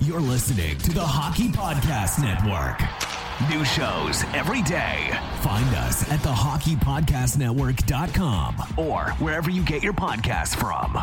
You're listening to the Hockey Podcast Network. New shows every day. Find us at the thehockeypodcastnetwork.com or wherever you get your podcasts from.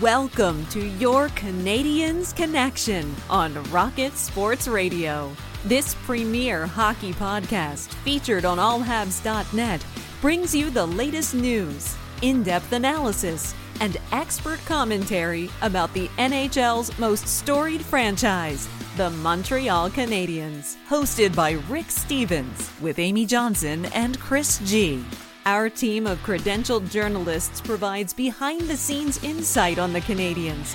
Welcome to your Canadiens Connection on Rocket Sports Radio. This premier hockey podcast, featured on allhabs.net, brings you the latest news, in depth analysis, and expert commentary about the NHL's most storied franchise, the Montreal Canadiens. Hosted by Rick Stevens, with Amy Johnson and Chris G. Our team of credentialed journalists provides behind the scenes insight on the Canadiens,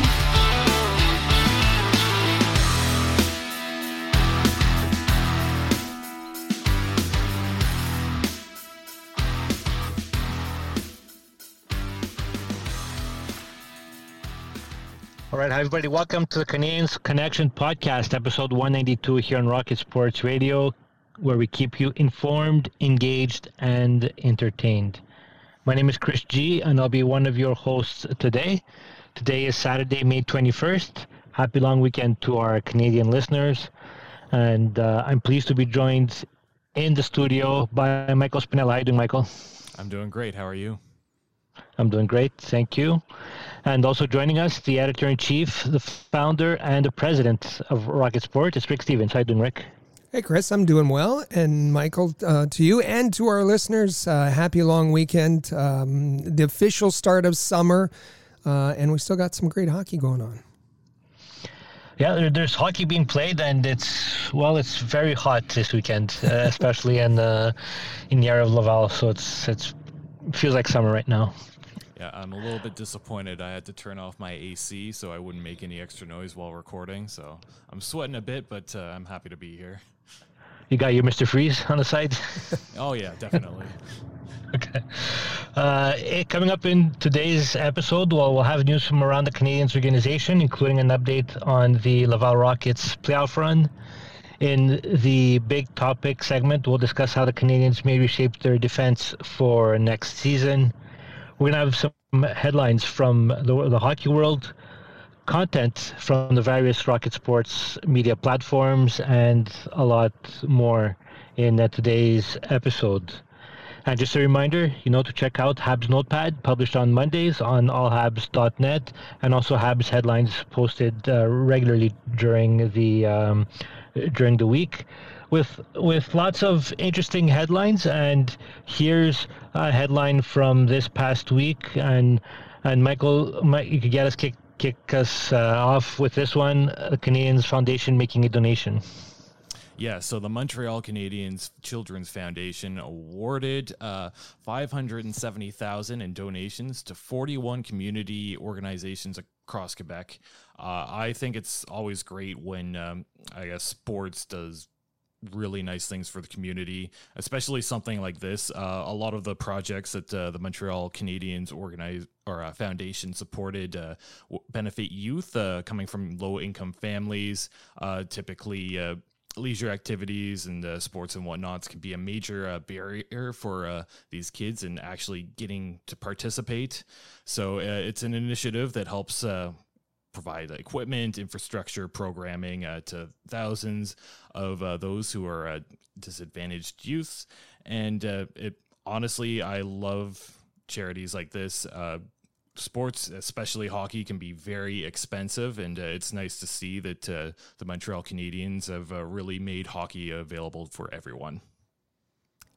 Right, hi everybody. Welcome to the Canadiens Connection podcast, episode 192 here on Rocket Sports Radio, where we keep you informed, engaged, and entertained. My name is Chris G, and I'll be one of your hosts today. Today is Saturday, May 21st. Happy long weekend to our Canadian listeners. And uh, I'm pleased to be joined in the studio by Michael Spinella. How are you doing, Michael? I'm doing great. How are you? I'm doing great. Thank you. And also joining us, the editor in chief, the founder, and the president of Rocket Sport, is Rick Stevens. How you doing, Rick? Hey, Chris, I'm doing well. And Michael, uh, to you and to our listeners, uh, happy long weekend. Um, the official start of summer, uh, and we still got some great hockey going on. Yeah, there, there's hockey being played, and it's well, it's very hot this weekend, uh, especially in the in the area of Laval. So it's it's it feels like summer right now. Yeah, I'm a little bit disappointed. I had to turn off my AC so I wouldn't make any extra noise while recording. So I'm sweating a bit, but uh, I'm happy to be here. You got your Mr. Freeze on the side? oh, yeah, definitely. okay. Uh, coming up in today's episode, well, we'll have news from around the Canadiens organization, including an update on the Laval Rockets playoff run. In the big topic segment, we'll discuss how the Canadiens may reshape their defense for next season. We're going to have some headlines from the, the hockey world, content from the various Rocket Sports media platforms, and a lot more in uh, today's episode. And just a reminder, you know, to check out Habs Notepad, published on Mondays on allhabs.net, and also Habs headlines posted uh, regularly during the um, during the week with with lots of interesting headlines. And here's a headline from this past week. And and Michael, you could get us kick kick us uh, off with this one. The Canadiens Foundation making a donation. Yeah, so the Montreal Canadiens Children's Foundation awarded uh, 570,000 in donations to 41 community organizations across Quebec. Uh, I think it's always great when um, I guess sports does really nice things for the community, especially something like this. Uh, a lot of the projects that uh, the Montreal Canadiens organize or uh, foundation supported uh, benefit youth uh, coming from low income families, uh, typically leisure activities and sports and whatnots can be a major barrier for these kids and actually getting to participate. So it's an initiative that helps provide equipment, infrastructure, programming uh, to thousands of those who are disadvantaged youths. And it honestly, I love charities like this sports, especially hockey, can be very expensive, and uh, it's nice to see that uh, the Montreal Canadiens have uh, really made hockey available for everyone.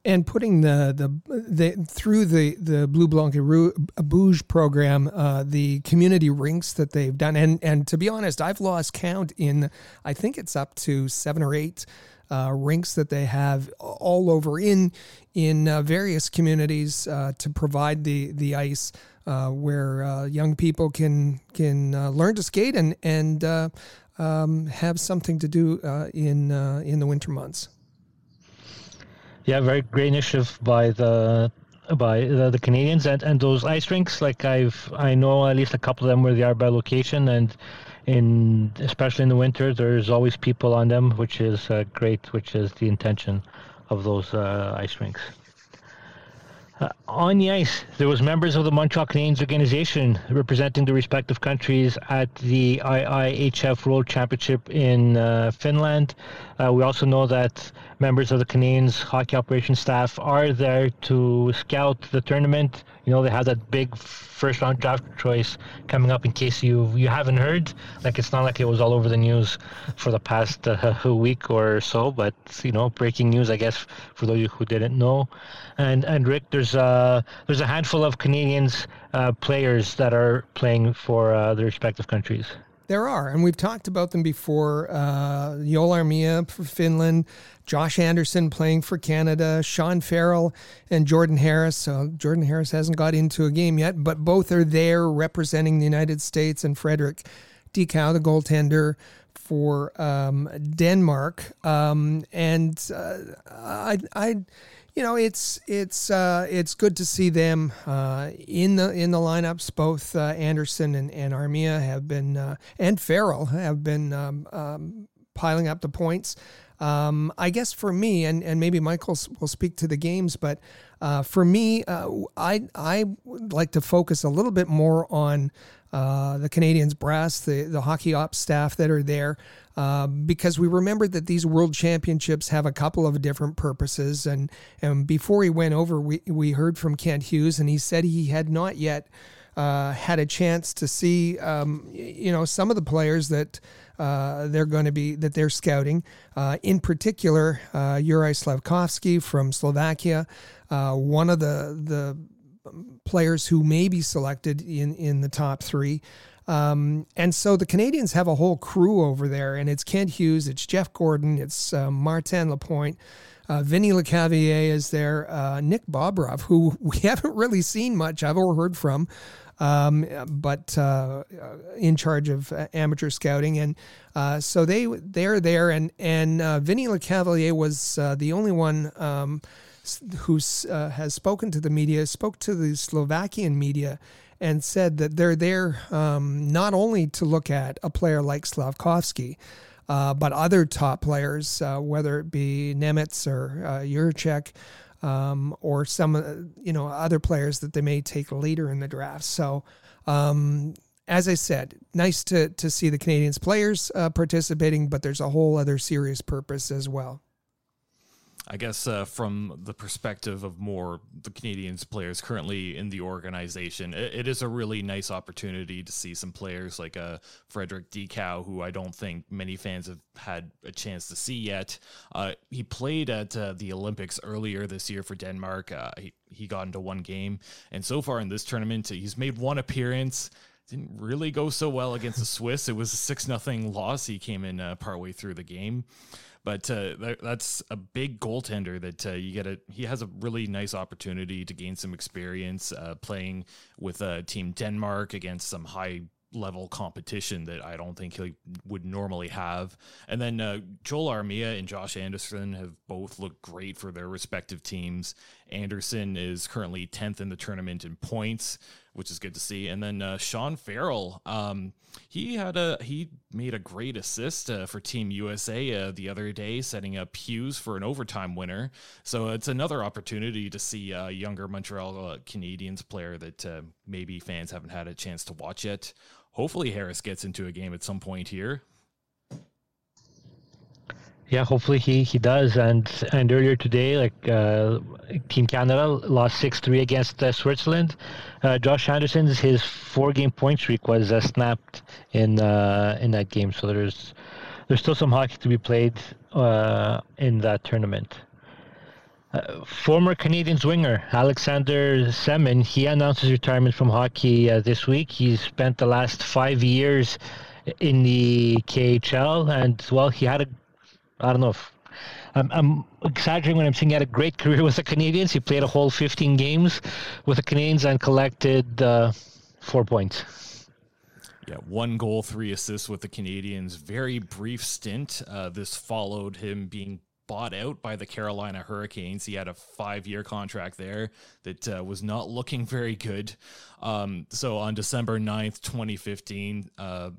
And putting the the, the through the the Bleu Blanc Rouge program, uh, the community rinks that they've done, and and to be honest, I've lost count in. I think it's up to seven or eight. Uh, rinks that they have all over in in uh, various communities uh, to provide the the ice uh, where uh, young people can can learn to skate and and um, have something to do in in the winter months. Yeah, very great initiative by the by the, the, Canadiens and, and those ice rinks. Like I've I know at least a couple of them where they are by location, and in especially in the winter, there's always people on them, which is uh, great. Which is the intention of those uh, ice rinks. Uh, on the ice, there was members of the Montreal Canadiens organization representing the respective countries at the IIHF World Championship in uh, Finland. Uh, we also know that members of the Canadiens hockey operations staff are there to scout the tournament. You know, they have that big first round draft choice coming up in case you you haven't heard. Like it's not like it was all over the news for the past uh, week or so, but you know, breaking news, I guess, for those who didn't know. And and Rick, there's a there's a handful of Canadiens uh, players that are playing for uh, their respective countries. There are, and we've talked about them before. Uh, Joel Armia for Finland, Josh Anderson playing for Canada, Sean Farrell and Jordan Harris. So Jordan Harris hasn't got into a game yet, but both are there representing the United States. And Frederik Dichow, the goaltender for um, Denmark. Um, and uh, I, I you know, it's it's uh, it's good to see them uh, in the in the lineups. Both uh, Anderson and, and Armia have been uh, and Farrell have been um, um, piling up the points. Um, I guess for me, and, and maybe Michael will speak to the games, but uh, for me, uh, I I would like to focus a little bit more on the Canadiens brass, the the hockey ops staff that are there. Um, because we remembered that these world championships have a couple of different purposes. And, and before he went over, we, we heard from Kent Hughes, and he said he had not yet uh, had a chance to see, um, you know, some of the players that uh, they're going to be that they're scouting. Uh, in particular, uh, Juraj Slafkovsky from Slovakia, uh, one of the the players who may be selected in in the top three. Um, and so the Canadiens have a whole crew over there, and it's Kent Hughes, it's Jeff Gorton, it's uh, Martin Lapointe. Uh, Vinny Lecavalier is there. Uh, Nick Bobrov, who we haven't really seen much of or heard from, um, but uh, in charge of uh, amateur scouting, and uh, so they they're there. And and uh, Vinny Lecavalier was uh, the only one um, who has spoken to the media, spoke to the Slovakian media, and said that they're there um, not only to look at a player like Slafkovsky, uh, but other top players, uh, whether it be Nemec or uh, Jiricek, um, or some uh, you know other players that they may take later in the draft. So, um, as I said, nice to to see the Canadiens players uh, participating, but there's a whole other serious purpose as well. I guess uh, from the perspective of more the Canadiens players currently in the organization, it, it is a really nice opportunity to see some players like uh, Frederik Dichow, who I don't think many fans have had a chance to see yet. Uh, he played at uh, the Olympics earlier this year for Denmark. Uh, he, he got into one game, and so far in this tournament, he's made one appearance didn't really go so well against the Swiss. It was a six nothing loss. He came in uh, partway through the game. But uh, that's a big goaltender that uh, you get a. He has a really nice opportunity to gain some experience uh, playing with a Team Denmark against some high level competition that I don't think he would normally have. And then uh, Joel Armia and Josh Anderson have both looked great for their respective teams. Anderson is currently 10th in the tournament in points, which is good to see. And then uh, Sean Farrell, um, he had a he made a great assist uh, for Team USA uh, the other day, setting up Hughes for an overtime winner. So it's another opportunity to see a younger Montreal uh, Canadiens player that uh, maybe fans haven't had a chance to watch yet. Hopefully, Harris gets into a game at some point here. Yeah, hopefully he, he does. And and earlier today, like uh, Team Canada lost six three against uh, Switzerland. Uh, Josh Anderson's his four game point streak was uh, snapped in uh, in that game. So there's there's still some hockey to be played uh, in that tournament. former Canadiens winger Alexander Semin he announced his retirement from hockey this week. He's spent the last five years in the KHL, and well, he had a I don't know if I'm, I'm exaggerating when I'm saying he had a great career with the Canadiens. He played a whole 15 games with the Canadiens and collected uh, four points. Yeah, one goal, three assists with the Canadians. Very brief stint. Uh, this followed him being bought out by the Carolina Hurricanes. He had a five year contract there that uh, was not looking very good. Um, so on December 9th, 2015, uh,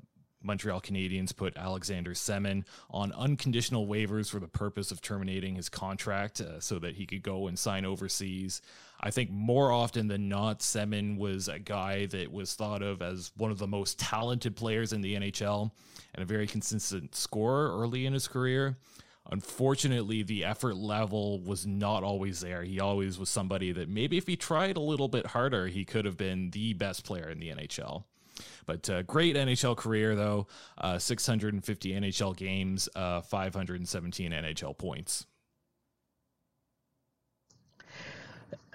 Montreal Canadiens put Alexander Semin on unconditional waivers for the purpose of terminating his contract uh, so that he could go and sign overseas. I think more often than not, Semin was a guy that was thought of as one of the most talented players in the NHL and a very consistent scorer early in his career. Unfortunately, the effort level was not always there. He always was somebody that maybe if he tried a little bit harder, he could have been the best player in the NHL. But uh, great NHL career, though. Uh, 650 NHL games, uh, 517 NHL points.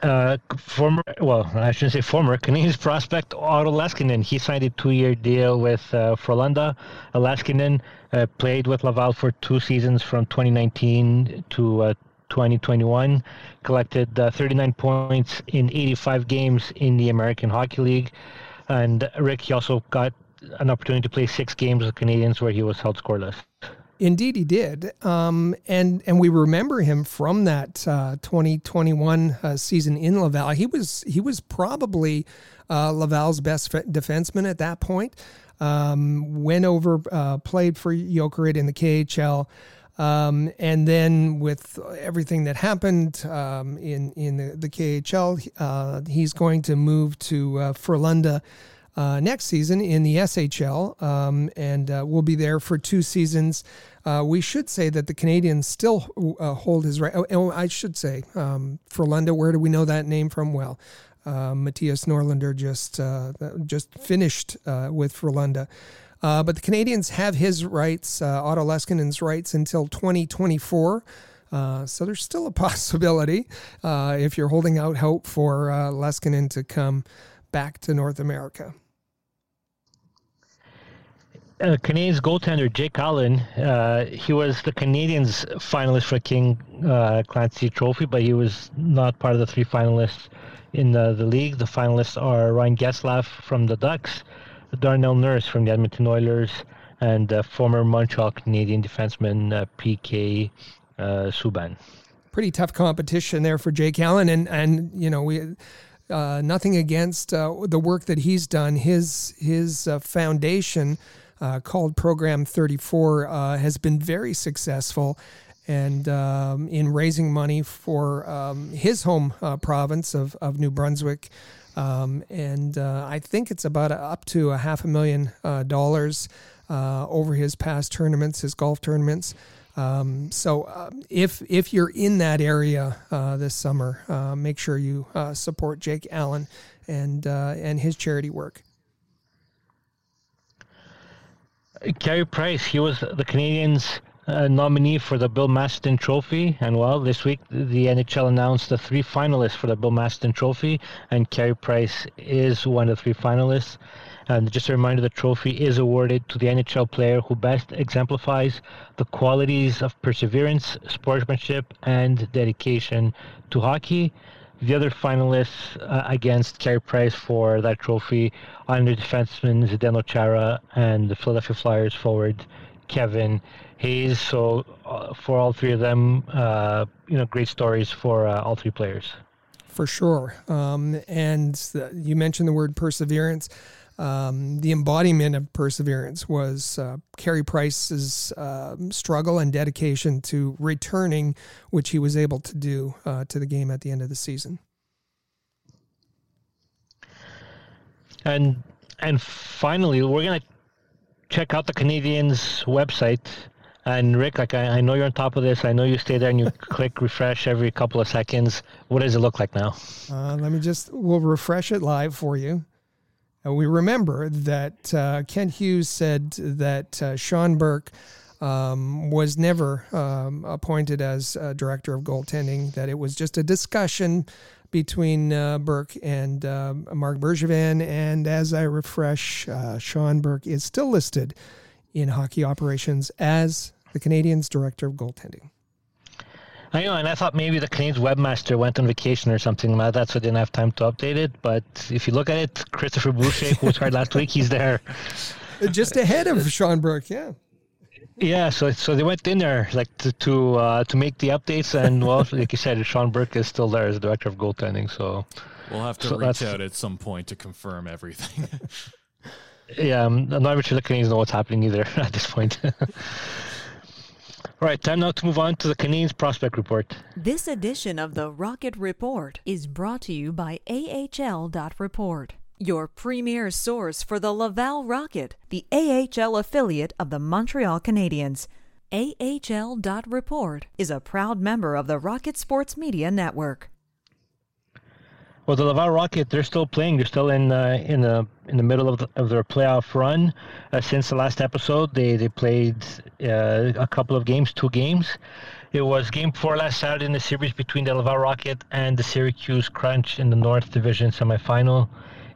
Uh, former, well, I shouldn't say former, Canadiens prospect Otto Leskinen. He signed a two-year deal with uh. Uh, Leskinen uh, played with Laval for two seasons from 2019 to uh, 2021. Collected uh, 39 points in 85 games in the American Hockey League. And Rick, he also got an opportunity to play six games with Canadiens, where he was held scoreless. Indeed, he did, um, and and we remember him from that uh, 2021 uh, season in Laval. He was he was probably uh, Laval's best defenseman at that point. Um, went over, uh, played for Jokerit in the KHL, um, and then with everything that happened um, in in the, the KHL, uh, he's going to move to uh, Frölunda uh, next season in the SHL, um, and uh, will be there for two seasons. Uh, we should say that the Canadiens still uh, hold his right. Oh, oh, I should say um, Frölunda. Where do we know that name from? Well, uh, Mattias Norlinder just just finished with Frölunda. But the Canadiens have his rights, Otto Leskinen's rights, until 2024. Uh, so there's still a possibility uh, if you're holding out hope for uh, Leskinen to come back to North America uh, Canadiens goaltender Jake Allen. Uh, he was the Canadiens finalist for King uh, Clancy Trophy, but he was not part of the three finalists in the, the league. The finalists are Ryan Getzlaf from the Ducks, Darnell Nurse from the Edmonton Oilers, and uh, former Montreal Canadian defenseman uh, PK uh, Subban. Pretty tough competition there for Jake Allen, and and you know we. Uh, nothing against uh, the work that he's done. His his foundation called Program 34 uh, has been very successful and um, in raising money for um, his home province of, of New Brunswick. Um, and uh, I think it's about a, up to a half a million uh, dollars uh, over his past tournaments, his golf tournaments. Um, so uh, if if you're in that area uh, this summer, uh, make sure you support Jake Allen and and his charity work. Carey Price, he was the Canadiens' uh, nominee for the Bill Masterton Trophy. And well, this week the NHL announced the three finalists for the Bill Masterton Trophy, and Carey Price is one of the three finalists. And just a reminder, the trophy is awarded to the NHL player who best exemplifies the qualities of perseverance, sportsmanship, and dedication to hockey. The other finalists uh, against Carey Price for that trophy are defenseman Zdeno Chara and the Philadelphia Flyers forward Kevin Hayes. So uh, for all three of them, uh, you know, great stories for uh, all three players. For sure. Um, and you mentioned the word perseverance. Um, the embodiment of perseverance was uh, Carey Price's uh, struggle and dedication to returning, which he was able to do uh, to the game at the end of the season. And and finally, we're gonna check out the Canadiens website. And Rick, like I, I know you're on top of this. I know you stay there and you click refresh every couple of seconds. What does it look like now? Uh, let me just we'll refresh it live for you. Uh, we remember that uh, Kent Hughes said that uh, Sean Burke um, was never um, appointed as director of goaltending, that it was just a discussion between uh, Burke and uh, Marc Bergevin. And as I refresh, uh, Sean Burke is still listed in hockey operations as the Canadiens director of goaltending. I know, and I thought maybe the Canadiens webmaster went on vacation or something. That's why I didn't have time to update it. But if you look at it, Christopher Boucher, who was hired last week, he's there. just ahead of Sean Burke. Yeah. Yeah, so so they went in there like to to, uh, to make the updates, and well, like you said, Sean Burke is still there as the director of goaltending. So we'll have to so reach out at some point to confirm everything. yeah, I'm, not even sure the Canadiens know what's happening either at this point. All right, time now to move on to the Canadiens prospect report. This edition of the Rocket Report is brought to you by AHL.report, your premier source for the Laval Rocket, the AHL affiliate of the Montreal Canadiens. AHL.report is a proud member of the Rocket Sports Media Network. Well, the Laval Rocket, they're still playing. They're still in uh, in the in the middle of, the, of their playoff run. Uh, since the last episode, they they played uh, a couple of games, two games. It was game four last Saturday in the series between the Laval Rocket and the Syracuse Crunch in the North Division semifinal.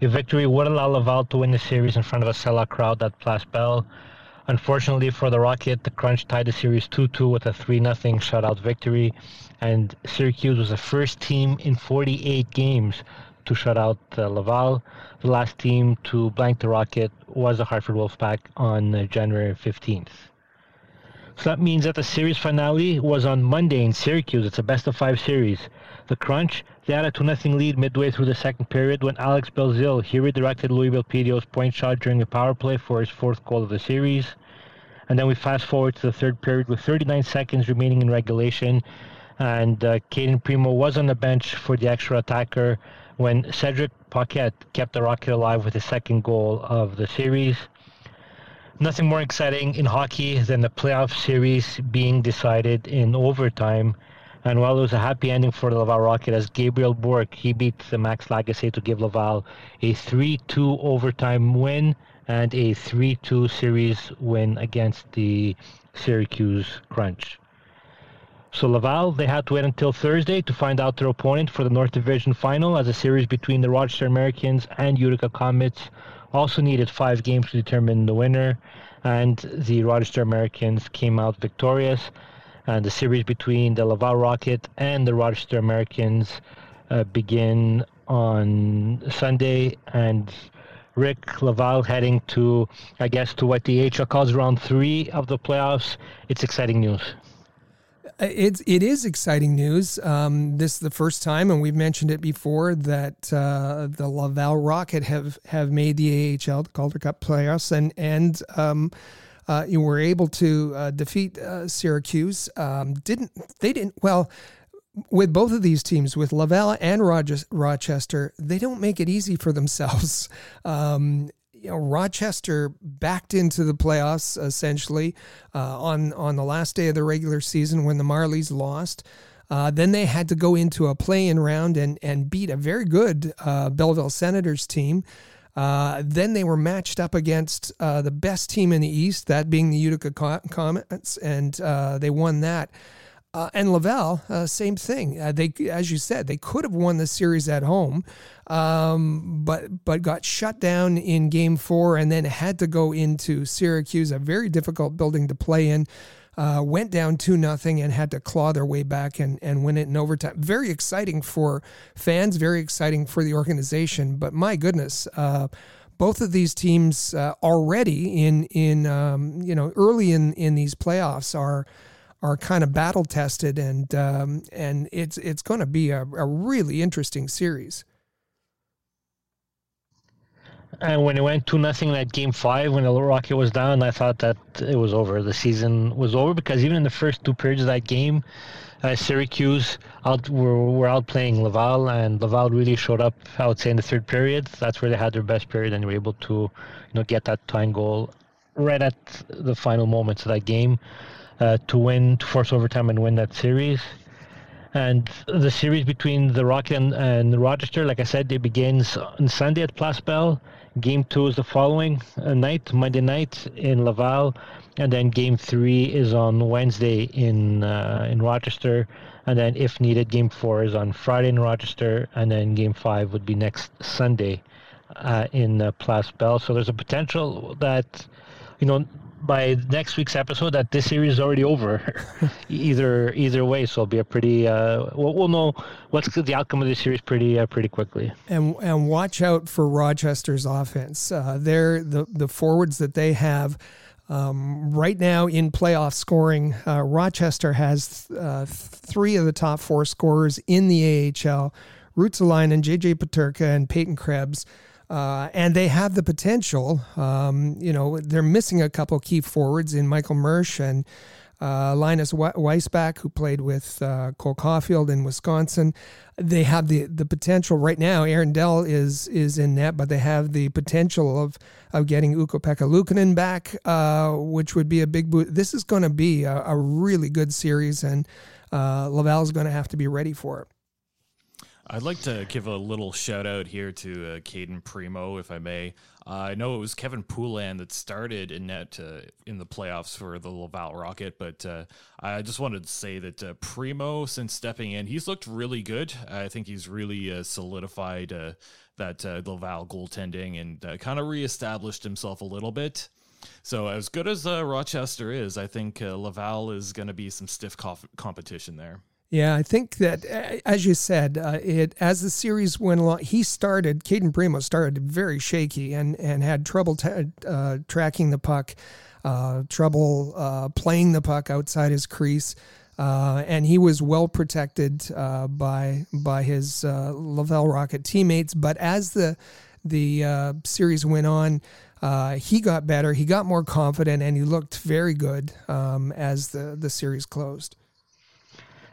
A victory would allow Laval to win the series in front of a sellout crowd at Place Bell. Unfortunately for the Rocket, the Crunch tied the series 2-2 with a 3-0 shutout victory, and Syracuse was the first team in 48 games to shut out uh, Laval. The last team to blank the Rocket was the Hartford Wolfpack on uh, January 15th. So that means that the series finale was on Monday in Syracuse. It's a best of five series. The Crunch, they had a 2 0 lead midway through the second period when Alex Belzil, he redirected Louis Belpedio's point shot during a power play for his fourth goal of the series. And then we fast forward to the third period with 39 seconds remaining in regulation. And uh, Cayden Primeau was on the bench for the extra attacker when Cedric Paquette kept the Rocket alive with his second goal of the series. Nothing more exciting in hockey than the playoff series being decided in overtime and while it was a happy ending for the Laval Rocket, as Gabriel Bourque, he beat the Max Lagacé to give Laval a 3-2 overtime win and a 3-2 series win against the Syracuse Crunch. So Laval, they had to wait until Thursday to find out their opponent for the North Division final as a series between the Rochester Americans and Utica Comets also needed five games to determine the winner, and the Rochester Americans came out victorious And the series between the Laval Rocket and the Rochester Americans uh, begin on Sunday, and Rick Laval heading to, I guess, to what the AHL calls round three of the playoffs. It's exciting news. It's it is exciting news. Um, this is the first time, and we've mentioned it before that uh, the Laval Rocket have have made the AHL, the Calder Cup playoffs, and and um, uh, you were able to uh, defeat uh, Syracuse. Um, didn't they? Didn't well with both of these teams, with Laval and Rochester, they don't make it easy for themselves. Um, you know, Rochester backed into the playoffs essentially uh, on on the last day of the regular season when the Marlies lost. Uh, then they had to go into a play-in round and and beat a very good uh, Belleville Senators team. Uh, then they were matched up against uh, the best team in the East, that being the Utica Comets, and uh, they won that. Uh, and Laval, uh, same thing. Uh, they, as you said, they could have won the series at home, um, but but got shut down in Game Four, and then had to go into Syracuse, a very difficult building to play in uh, went down 2 nothing and had to claw their way back and, and win it in overtime. Very exciting for fans, very exciting for the organization. But my goodness, uh, both of these teams uh, already in in um, you know early in in these playoffs are are kind of battle tested and um, and it's it's going to be a, a really interesting series. And when it went two nothing at game five, when the Little Rocket was down, I thought that it was over. The season was over because even in the first two periods of that game, uh, Syracuse out were, were out playing Laval, and Laval really showed up. I would say in the third period, that's where they had their best period, and were able to, you know, get that tying goal right at the final moments of that game uh, to win, to force overtime and win that series. And the series between the Rocket and, and Rochester, like I said, it begins on Sunday at Place Bell. Game two is the following uh, night, Monday night in Laval, and then game three is on Wednesday in uh, in Rochester, and then if needed, game four is on Friday in Rochester, and then game five would be next Sunday uh, in uh, Place Bell. So there's a potential that, you know, by next week's episode that this series is already over, either either way. So it'll be a pretty. Uh, we'll, we'll know what's the outcome of this series pretty uh, pretty quickly. And and watch out for Rochester's offense. Uh, they're the the forwards that they have. Um, right now in playoff scoring, uh, Rochester has uh, three of the top four scorers in the AHL. Ruotsalainen, JJ Peterka, and Peyton Krebs. Uh, and they have the potential. Um, you know, they're missing a couple key forwards in Michael Mersch and uh, Linus Weissbach, who played with uh, Cole Caufield in Wisconsin. They have the the potential right now. Aaron Dell is is in net, but they have the potential of of getting Ukko-Pekka Luukkonen back, uh, which would be a big boot. This is going to be a, a, really good series, and uh, is going to have to be ready for it. I'd like to give a little shout out here to uh, Cayden Primeau, if I may. Uh, I know it was Kevin Poulin that started in net uh, in the playoffs for the Laval Rocket, but uh, I just wanted to say that uh, Primeau, since stepping in, he's looked really good. I think he's really uh, solidified uh, that Laval goaltending and kind of reestablished himself a little bit. So, as good as Rochester is, I think Laval is going to be some stiff competition there. Yeah, I think that as you said, uh, it as the series went along, he started. Cayden Primeau started very shaky and and had trouble t- uh, tracking the puck, uh, trouble uh, playing the puck outside his crease, uh, and he was well protected uh, by by his Laval Rocket teammates. But as the the series went on, he got better, he got more confident, and he looked very good um, as the the series closed.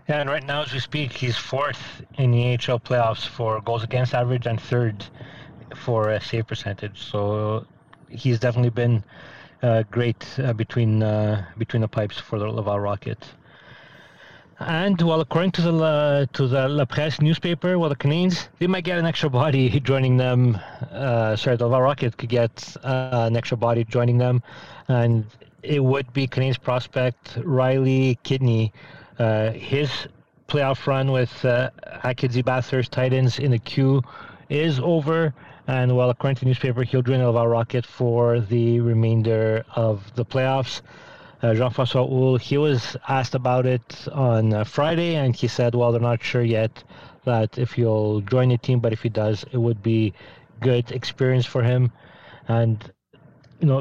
Yeah, and right now as we speak, he's fourth in the AHL playoffs for goals against average and third for save percentage. So he's definitely been uh, great uh, between uh, between the pipes for the Laval Rocket. And well, according to the uh, to the La Presse newspaper, well, the Canadiens they might get an extra body joining them. Uh, sorry, the Laval Rocket could get an extra body joining them, and it would be Canadiens prospect Riley Kidney uh, his playoff run with uh, Acadie Bathurst Titans in the Q is over. And well, according to the newspaper, he'll join Laval Rocket for the remainder of the playoffs. Uh, Jean-Francois Houle, he was asked about it on uh, Friday, and he said, well, they're not sure yet that if he'll join the team, but if he does, it would be good experience for him. And you know,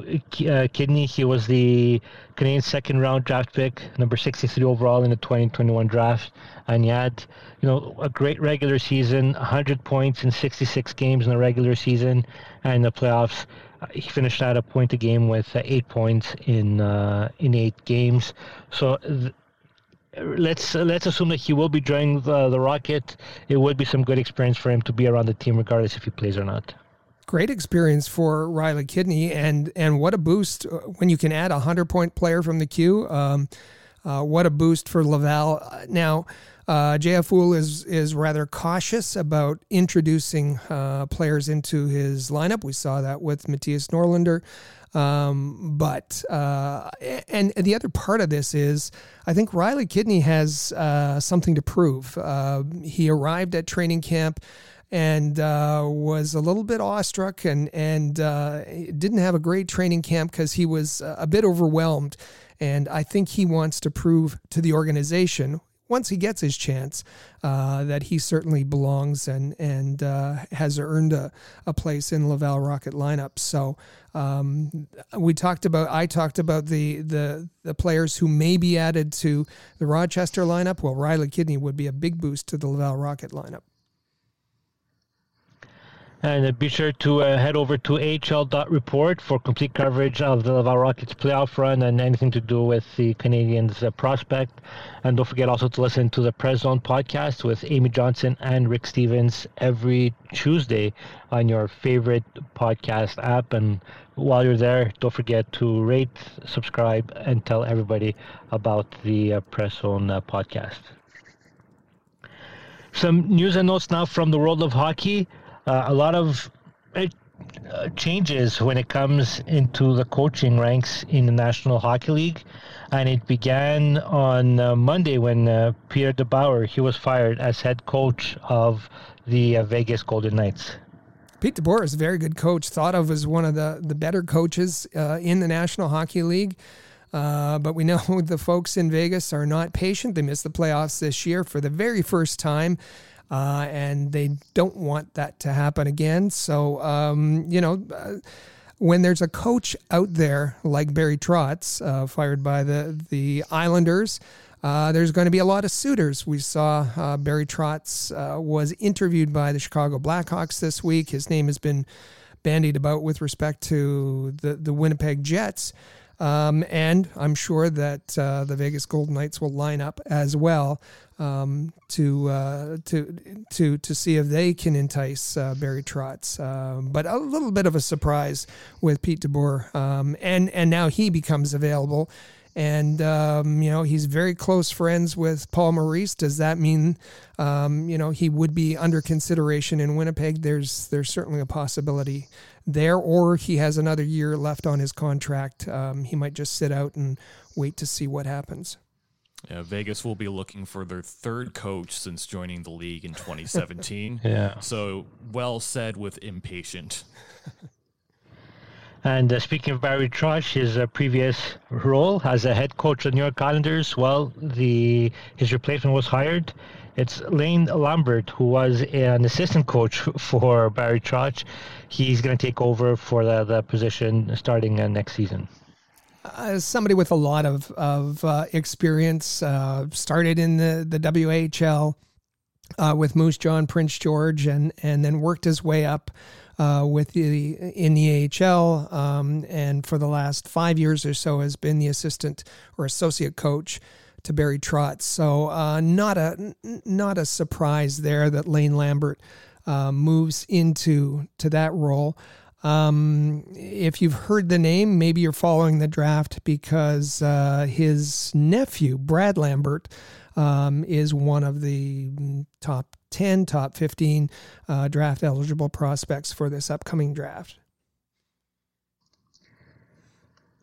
uh, Kidney, he was the Canadian second round draft pick, number 63 overall in the 2021 draft. And he had, you know, a great regular season, 100 points in 66 games in the regular season. And in the playoffs, uh, he finished at a point a game with uh, eight points in uh, in eight games. So th- let's uh, let's assume that he will be joining the, the Rocket. It would be some good experience for him to be around the team, regardless if he plays or not great experience for Riley Kidney, and and what a boost uh, when you can add a hundred point player from the Q. Um, uh, what a boost for Laval. Now, uh, JF Houle is is rather cautious about introducing uh, players into his lineup. We saw that with Mattias Norlinder. Um, but uh, and the other part of this is, I think Riley Kidney has uh, something to prove. Uh, he arrived at training camp and uh, was a little bit awestruck and and uh, didn't have a great training camp because he was a bit overwhelmed. And I think he wants to prove to the organization once he gets his chance uh, that he certainly belongs and and uh, has earned a, a place in Laval Rocket lineup. So um, we talked about I talked about the the the players who may be added to the Rochester lineup. Well, Riley Kidney would be a big boost to the Laval Rocket lineup. And be sure to uh, head over to AHL.report for complete coverage of the Laval Rockets playoff run and anything to do with the Canadiens uh, prospect. And don't forget also to listen to the Press Zone podcast with Amy Johnson and Rick Stevens every Tuesday on your favorite podcast app. And while you're there, don't forget to rate, subscribe, and tell everybody about the uh, Press Zone uh, podcast. Some news and notes now from the world of hockey uh, a lot of uh, changes when it comes into the coaching ranks in the National Hockey League. And it began on uh, Monday when uh, Peter DeBoer he was fired as head coach of the uh, Vegas Golden Knights. Pete DeBoer is a very good coach, thought of as one of the, the better coaches uh, in the National Hockey League. Uh, but we know the folks in Vegas are not patient. They missed the playoffs this year for the very first time. Uh, and they don't want that to happen again. So, um, you know, uh, when there's a coach out there like Barry Trotz, uh, fired by the, the Islanders, uh, there's going to be a lot of suitors. We saw uh, Barry Trotz uh, was interviewed by the Chicago Blackhawks this week. His name has been bandied about with respect to the, the Winnipeg Jets. Um, and I'm sure that uh, the Vegas Golden Knights will line up as well um, to uh, to to to see if they can entice uh, Barry Trotz. Um, but a little bit of a surprise with Pete DeBoer, um, and and now he becomes available and um, you know he's very close friends with Paul Maurice. Does that mean um, you know he would be under consideration in Winnipeg? There's there's certainly a possibility there, or he has another year left on his contract. Um, he might just sit out and wait to see what happens. Yeah, Vegas will be looking for their third coach since joining the league in 2017. yeah. So well said with impatient. And uh, speaking of Barry Trotz, his uh, previous role as a head coach of the New York Islanders, well, the his replacement was hired. It's Lane Lambert, who was an assistant coach for Barry Trotz. He's going to take over for the, the position starting uh, next season. Uh, somebody with a lot of of uh, experience, uh, started in the the WHL with Moose Jaw Prince George, and and then worked his way up uh, with the in the AHL, um, and for the last five years or so has been the assistant or associate coach to Barry Trotz. So uh, not a not a surprise there that Lane Lambert uh, moves into to that role. Um, if you've heard the name, maybe you're following the draft because uh, his nephew Brad Lambert um, is one of the top 10, top 15 uh, draft eligible prospects for this upcoming draft.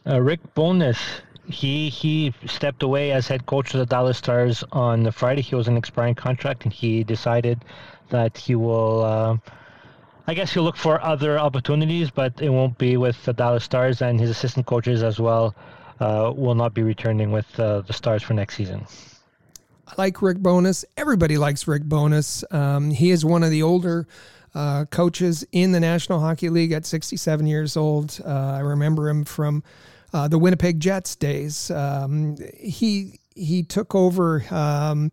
Uh, Rick Bowness, he he stepped away as head coach of the Dallas Stars on the Friday. He was an expiring contract, and he decided that he will. Uh, I guess he'll look for other opportunities, but it won't be with the Dallas Stars, and his assistant coaches as well uh, will not be returning with uh, the Stars for next season. I like Rick Bowness. Everybody likes Rick Bowness. Um, he is one of the older uh, coaches in the National Hockey League at 67 years old. Uh, I remember him from uh, the Winnipeg Jets days. Um, he he took over um,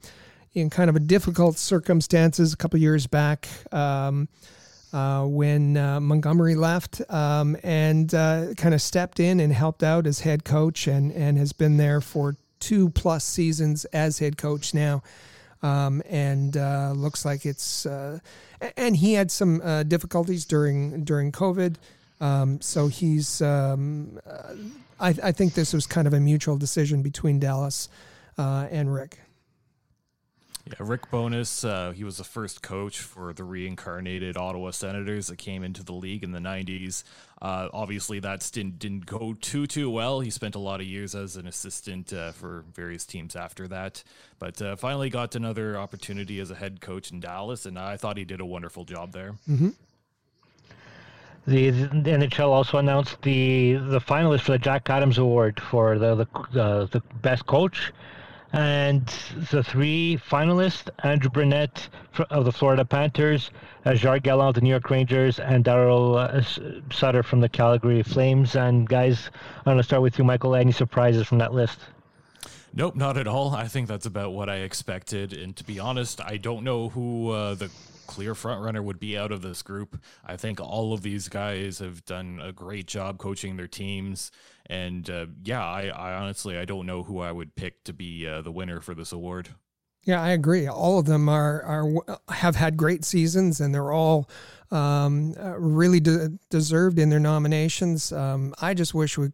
in kind of a difficult circumstances a couple years back. Um, uh, when uh, Montgomery left um, and uh, kind of stepped in and helped out as head coach and, and has been there for two plus seasons as head coach now. Um, and uh, looks like it's uh, and he had some uh, difficulties during during COVID. Um, so he's um, uh, I, I, think this was kind of a mutual decision between Dallas uh, and Rick. Yeah, Rick Bowness, uh, he was the first coach for the reincarnated Ottawa Senators that came into the league in the 90s. Uh, obviously, that stint didn't go too, too well. He spent a lot of years as an assistant uh, for various teams after that, but uh, finally got another opportunity as a head coach in Dallas, and I thought he did a wonderful job there. Mm-hmm. The, the, NHL also announced the the finalists for the Jack Adams Award for the the, uh, the best coach and the three finalists Andrew Brunette of the Florida Panthers, uh, Jacques Gallant of the New York Rangers, and Darryl uh, Sutter from the Calgary Flames. And guys, I'm going to start with you, Michael. Any surprises from that list? Nope, not at all. I think that's about what I expected. And to be honest, I don't know who uh, the clear frontrunner would be out of this group. I think all of these guys have done a great job coaching their teams. And uh, yeah, I, I, honestly I don't know who I would pick to be uh, the winner for this award. Yeah, I agree. All of them are are have had great seasons, and they're all um, uh, really de- deserved in their nominations. Um, I just wish we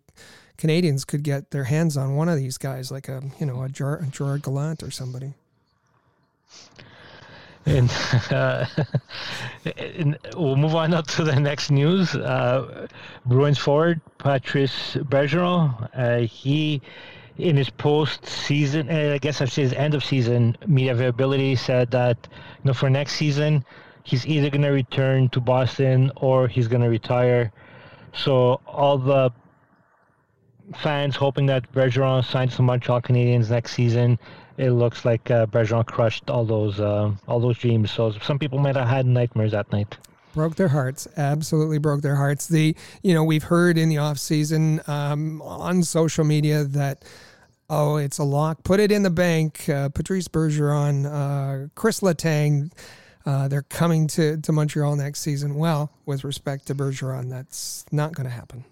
Canadians could get their hands on one of these guys, like a you know a Gerard Gallant or somebody. And, uh, and, we'll move on up to the next news. Uh, Bruins forward Patrice Bergeron, uh, he in his post-season, uh, I guess I should say his end of season media availability said that you know for next season he's either going to return to Boston or he's going to retire. So all the fans hoping that Bergeron signs the Montreal Canadiens next season. It looks like uh, Bergeron crushed all those uh, all those dreams. So some people might have had nightmares that night. Broke their hearts. Absolutely broke their hearts. The you know we've heard in the off season um, on social media that oh it's a lock. Put it in the bank. Uh, Patrice Bergeron, uh, Chris Letang. Uh, they're coming to, to Montreal next season. Well, with respect to Bergeron, that's not going to happen.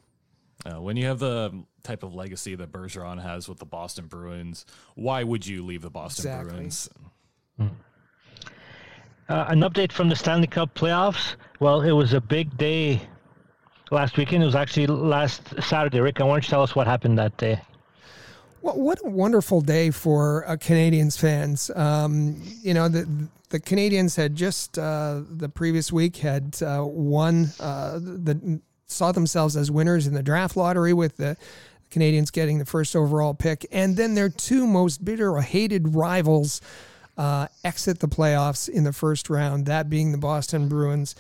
Uh, when you have the type of legacy that Bergeron has with the Boston Bruins, why would you leave the Boston exactly. Bruins? Hmm. Uh, an update from the Stanley Cup playoffs. Well, it was a big day last weekend. It was actually last Saturday. Rick, I want you to tell us what happened that day. Well, what a wonderful day for uh, Canadiens fans. Um, you know, the the Canadiens had just uh, the previous week had uh, won uh, the saw themselves as winners in the draft lottery with the Canadiens getting the first overall pick, and then their two most bitter or hated rivals uh, exit the playoffs in the first round. That being the Boston Bruins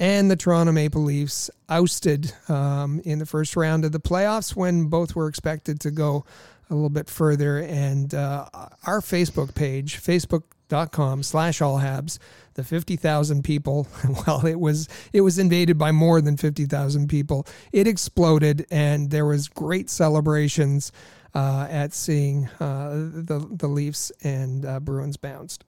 and the Toronto Maple Leafs ousted um, in the first round of the playoffs when both were expected to go a little bit further. And uh, our Facebook page, facebook.com slash all habs, the 50,000 people, well, it was, it was invaded by more than 50,000 people. It exploded and there was great celebrations uh, at seeing uh, the, the Leafs and uh, Bruins bounced.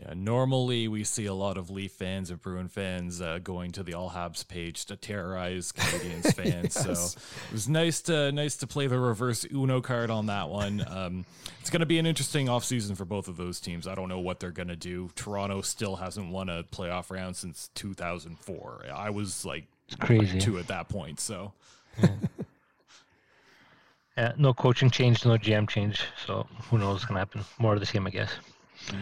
Yeah, normally we see a lot of Leaf fans and Bruin fans uh, going to the All Habs page to terrorize Canadiens fans. yes. So it was nice to nice to play the reverse Uno card on that one. Um, it's going to be an interesting offseason for both of those teams. I don't know what they're going to do. Toronto still hasn't won a playoff round since 2004. I was like it's crazy two at that point. So. Yeah. yeah. no coaching change, no GM change. So who knows what's going to happen? More of the same, I guess. Mm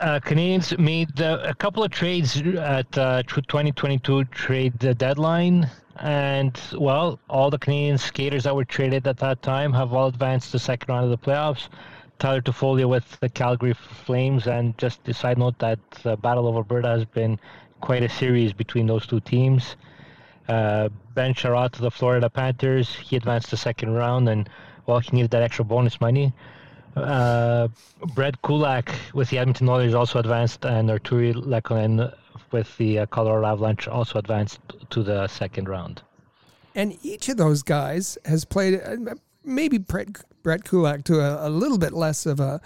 uh, Canadiens made a couple of trades at uh, 2022 trade deadline, and well, all the Canadian skaters that were traded at that time have all advanced to second round of the playoffs. Tyler Toffoli with the Calgary Flames, and just a side note that the Battle of Alberta has been quite a series between those two teams. Uh, ben Chiarot to the Florida Panthers, he advanced to second round, and well, he needed that extra bonus money. Uh, Brett Kulak with the Edmonton Oilers also advanced, and Artturi Lehkonen with the uh, Colorado Avalanche also advanced to the second round. And each of those guys has played, uh, maybe Brett, Kulak to a, a little bit less of a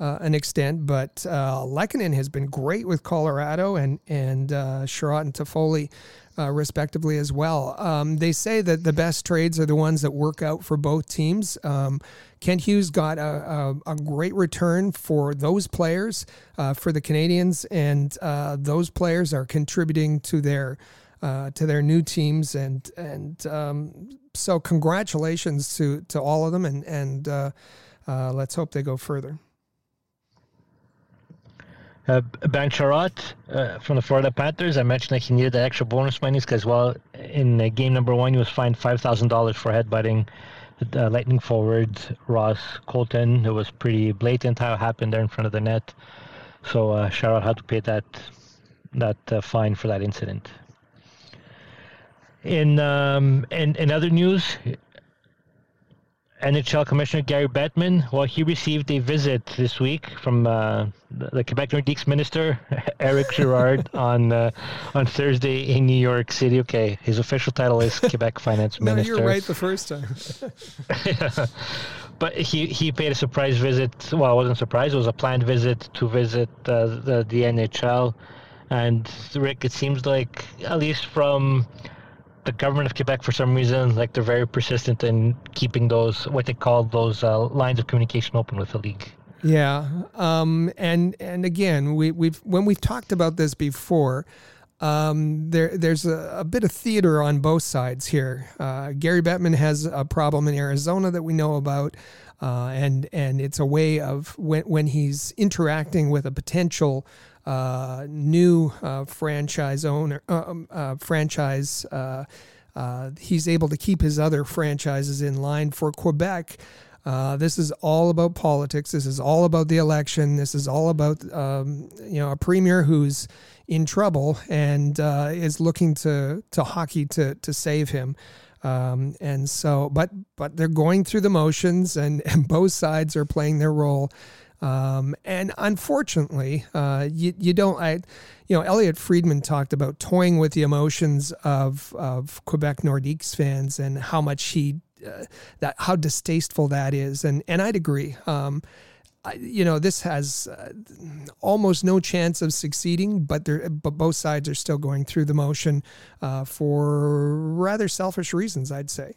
uh, an extent, but uh, Lehkonen has been great with Colorado and and uh, Chiarot and Toffoli uh, respectively as well. Um, they say that the best trades are the ones that work out for both teams. Um, Kent Hughes got a, a, a, great return for those players uh, for the Canadiens, and uh, those players are contributing to their uh, to their new teams, and and um, so congratulations to to all of them, and and uh, uh, let's hope they go further. Uh, ben Chiarot uh, from the Florida Panthers. I mentioned that he needed the extra bonus money because, well, in uh, game number one, he was fined five thousand dollars for headbutting uh, Lightning forward Ross Colton. It was pretty blatant how it happened there in front of the net. So uh, had to pay that that uh, fine for that incident. In um, in in other news, NHL Commissioner Gary Bettman, well, he received a visit this week from uh, the Quebec Nordiques Minister Eric Girard on uh, on Thursday in New York City. Okay, his official title is Quebec Finance no, Minister. No, you're right the first time. yeah. But he, he paid a surprise visit. Well, it wasn't a surprise. It was a planned visit to visit uh, the, the NHL. And Rick, it seems like, at least from the government of Quebec, for some reason, like they're very persistent in keeping those what they call those uh, lines of communication open with the league. Yeah, um, and and again, we, we've when we've talked about this before, um, there there's a, a, bit of theater on both sides here. Uh, Gary Bettman has a problem in Arizona that we know about, uh, and and it's a way of when when he's interacting with a potential uh, new uh, franchise owner, uh, um, uh, franchise. Uh, he's able to keep his other franchises in line for Quebec. this is all about politics. This is all about the election. This is all about um, you know a premier who's in trouble and is looking to to hockey to to save him. Um, and so, but but they're going through the motions, and, and both sides are playing their role. Um, and unfortunately, uh, you you don't. I, you know, Elliotte Friedman talked about toying with the emotions of of Quebec Nordiques fans and how much he uh, that how distasteful that is, and and I'd agree. Um, you know, this has uh, almost no chance of succeeding, but there, but both sides are still going through the motion uh, for rather selfish reasons, I'd say.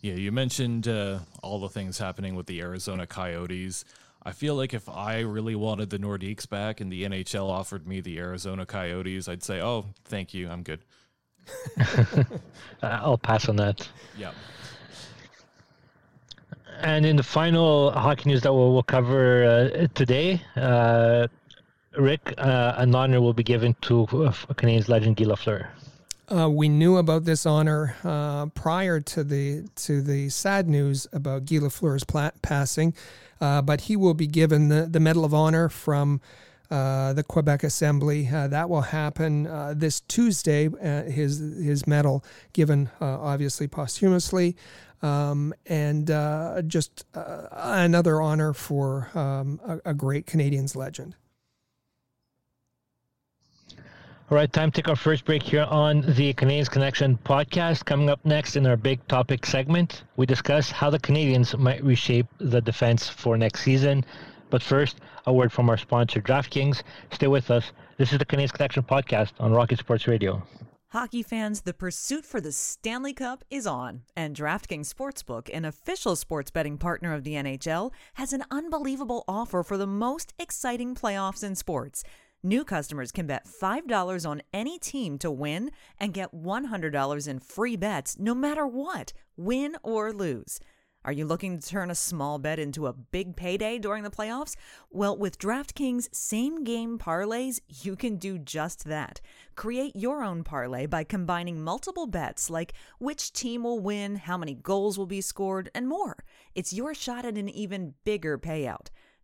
Yeah, you mentioned uh, all the things happening with the Arizona Coyotes. I feel like if I really wanted the Nordiques back and the NHL offered me the Arizona Coyotes, I'd say, "Oh, thank you, I'm good." I'll pass on that. Yeah. And in the final hockey news that we'll, we'll cover uh, today, uh, Rick, uh, an honor will be given to uh, Canadiens legend Guy Lafleur. Uh, we knew about this honor uh, prior to the to the sad news about Guy Lafleur's pla- passing, but he will be given the, the Medal of Honor from the Quebec Assembly. that will happen this Tuesday. his his medal given obviously posthumously um, and uh, just uh, another honor for um, a, a, great Canadian's legend. All right, time to take our first break here on the Canadiens Connection podcast. Coming up next in our big topic segment, we discuss how the Canadiens might reshape the defense for next season. But first, a word from our sponsor, DraftKings. Stay with us. This is the Canadiens Connection podcast on Rocket Sports Radio. Hockey fans, the pursuit for the Stanley Cup is on, and DraftKings Sportsbook, an official sports betting partner of the NHL, has an unbelievable offer for the most exciting playoffs in sports. New customers can bet $5 on any team to win and get $100 in free bets no matter what, win or lose. Are you looking to turn a small bet into a big payday during the playoffs? Well, with DraftKings same game parlays, you can do just that. Create your own parlay by combining multiple bets like which team will win, how many goals will be scored, and more. It's your shot at an even bigger payout.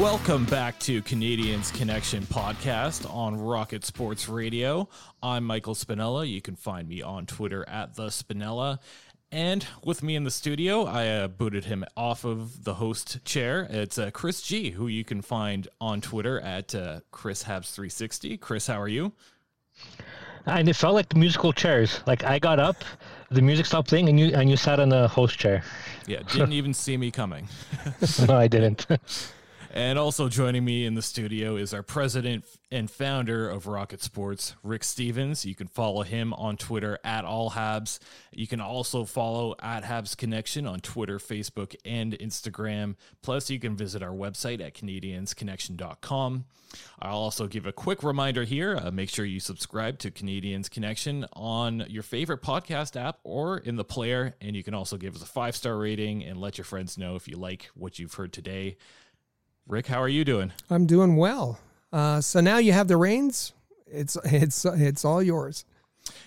Welcome back to Canadiens Connection podcast on Rocket Sports Radio. I'm Michael Spinella. You can find me on Twitter at the Spinella. And with me in the studio, I uh, booted him off of the host chair. It's uh, Chris G, who you can find on Twitter at uh, Chris Habs360. Chris, how are you? And it felt like musical chairs. Like I got up, the music stopped playing, and you and you sat on the host chair. Yeah, didn't even see me coming. no, I didn't. And also joining me in the studio is our president and founder of Rocket Sports, Rick Stevens. You can follow him on Twitter at All Habs. You can also follow at Habs Connection on Twitter, Facebook, and Instagram. Plus, you can visit our website at CanadiensConnection.com. I'll also give a quick reminder here uh, make sure you subscribe to Canadiens Connection on your favorite podcast app or in the player. And you can also give us a five star rating and let your friends know if you like what you've heard today. Rick, how are you doing? I'm doing well. Uh, so now you have the reins. It's it's it's all yours.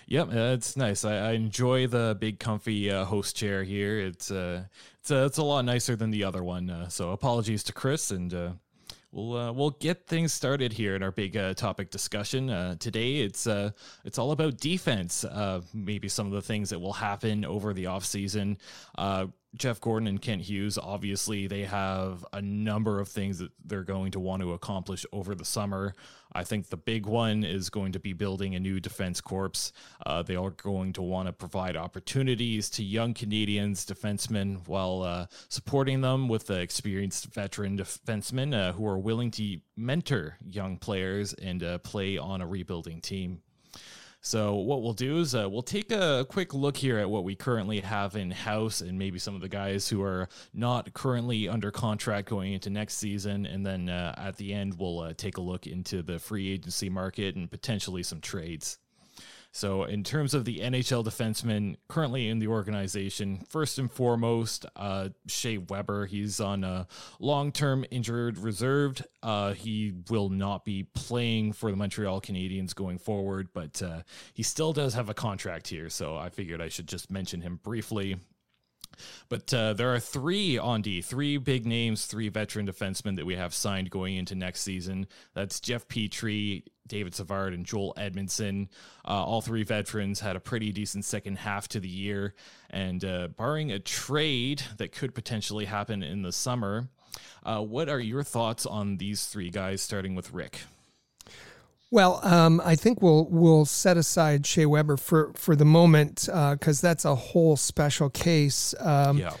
Yep, uh, it's nice. I, I, enjoy the big, comfy uh, host chair here. It's uh, it's uh, it's a lot nicer than the other one. Uh, so apologies to Chris, and uh, we'll uh, we'll get things started here in our big uh, topic discussion uh, today. It's uh, it's all about defense. Uh, maybe some of the things that will happen over the off season. Uh, Jeff Gorton and Kent Hughes, obviously, they have a number of things that they're going to want to accomplish over the summer. I think the big one is going to be building a new defense corps. Uh, they are going to want to provide opportunities to young Canadiens defensemen while uh, supporting them with the experienced veteran defensemen uh, who are willing to mentor young players and uh, play on a rebuilding team. So what we'll do is uh, we'll take a quick look here at what we currently have in house and maybe some of the guys who are not currently under contract going into next season, and then uh, at the end we'll uh, take a look into the free agency market and potentially some trades. So, in terms of the NHL defensemen currently in the organization, first and foremost, uh, Shea Weber. He's on a long term injured reserved. Uh, he will not be playing for the Montreal Canadiens going forward, but uh, he still does have a contract here. So, I figured I should just mention him briefly. But uh, there are three on D, three big names, three veteran defensemen that we have signed going into next season. That's Jeff Petry, David Savard, and Joel Edmundson. Uh, all three veterans had a pretty decent second half to the year. And uh, barring a trade that could potentially happen in the summer, uh, what are your thoughts on these three guys, starting with Rick? Well, um, I think we'll we'll set aside Shea Weber for for the moment because uh, that's a whole special case. Um, yeah.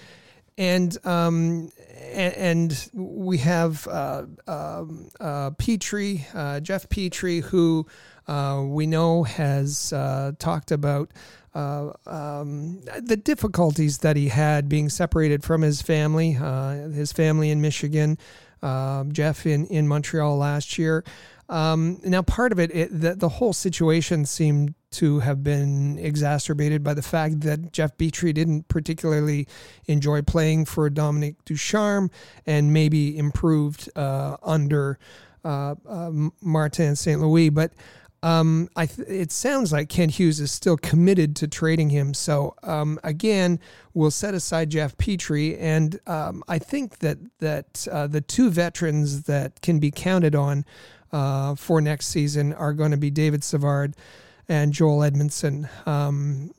And um, and, we have uh, um, uh, Petry, uh, Jeff Petry, who uh, we know has uh, talked about um, the difficulties that he had being separated from his family, his family in Michigan, Jeff in, in Montreal last year. Um, now, part of it, it the, the, whole situation seemed to have been exacerbated by the fact that Jeff Petry didn't particularly enjoy playing for Dominique Ducharme and maybe improved uh, under uh, uh, Martin St. Louis. But um, th- it sounds like Kent Hughes is still committed to trading him. So um, again, we'll set aside Jeff Petry, and um, I think that that uh, the two veterans that can be counted on uh, for next season are going to be David Savard and Joel Edmundson. Um,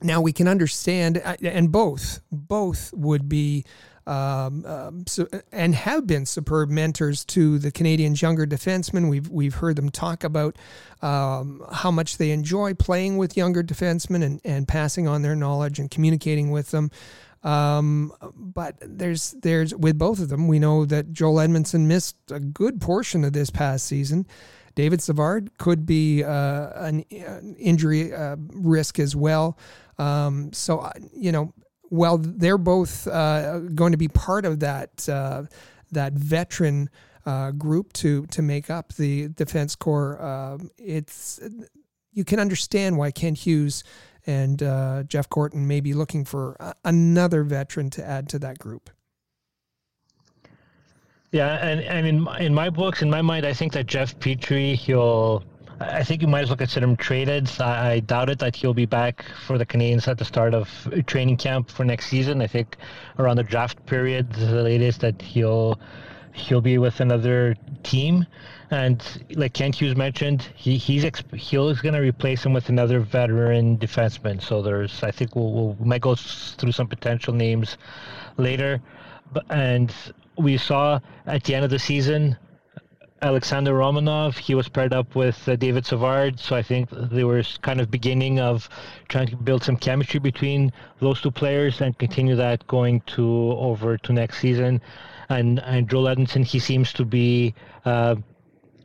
now we can understand, uh, and both both would be. Um, um, so, and have been superb mentors to the Canadiens' younger defensemen. We've we've heard them talk about um, how much they enjoy playing with younger defensemen and, and passing on their knowledge and communicating with them. Um, but there's there's with both of them, we know that Joel Edmundson missed a good portion of this past season. David Savard could be uh, an, an, injury uh, risk as well. Um, so uh, you know, while they're both uh, going to be part of that uh, that veteran uh, group to to make up the defense corps, um, it's you can understand why Kent Hughes and Jeff Gorton may be looking for another veteran to add to that group. Yeah, and, and in in my books, in my mind, I think that Jeff Petry, he'll. I think you might as well consider him traded. I, I doubt it that he'll be back for the Canadiens at the start of training camp for next season. I think around the draft period, the latest that he'll he'll be with another team. And like Kent Hughes mentioned, he he's exp- he's going to replace him with another veteran defenseman. So there's, I think we'll, we'll we might go through some potential names later. But and we saw at the end of the season, Alexander Romanov, he was paired up with uh, David Savard. So I think they were kind of beginning of trying to build some chemistry between those two players and continue that going to over to next season. And and Joel Edmundson, he seems to be. Uh,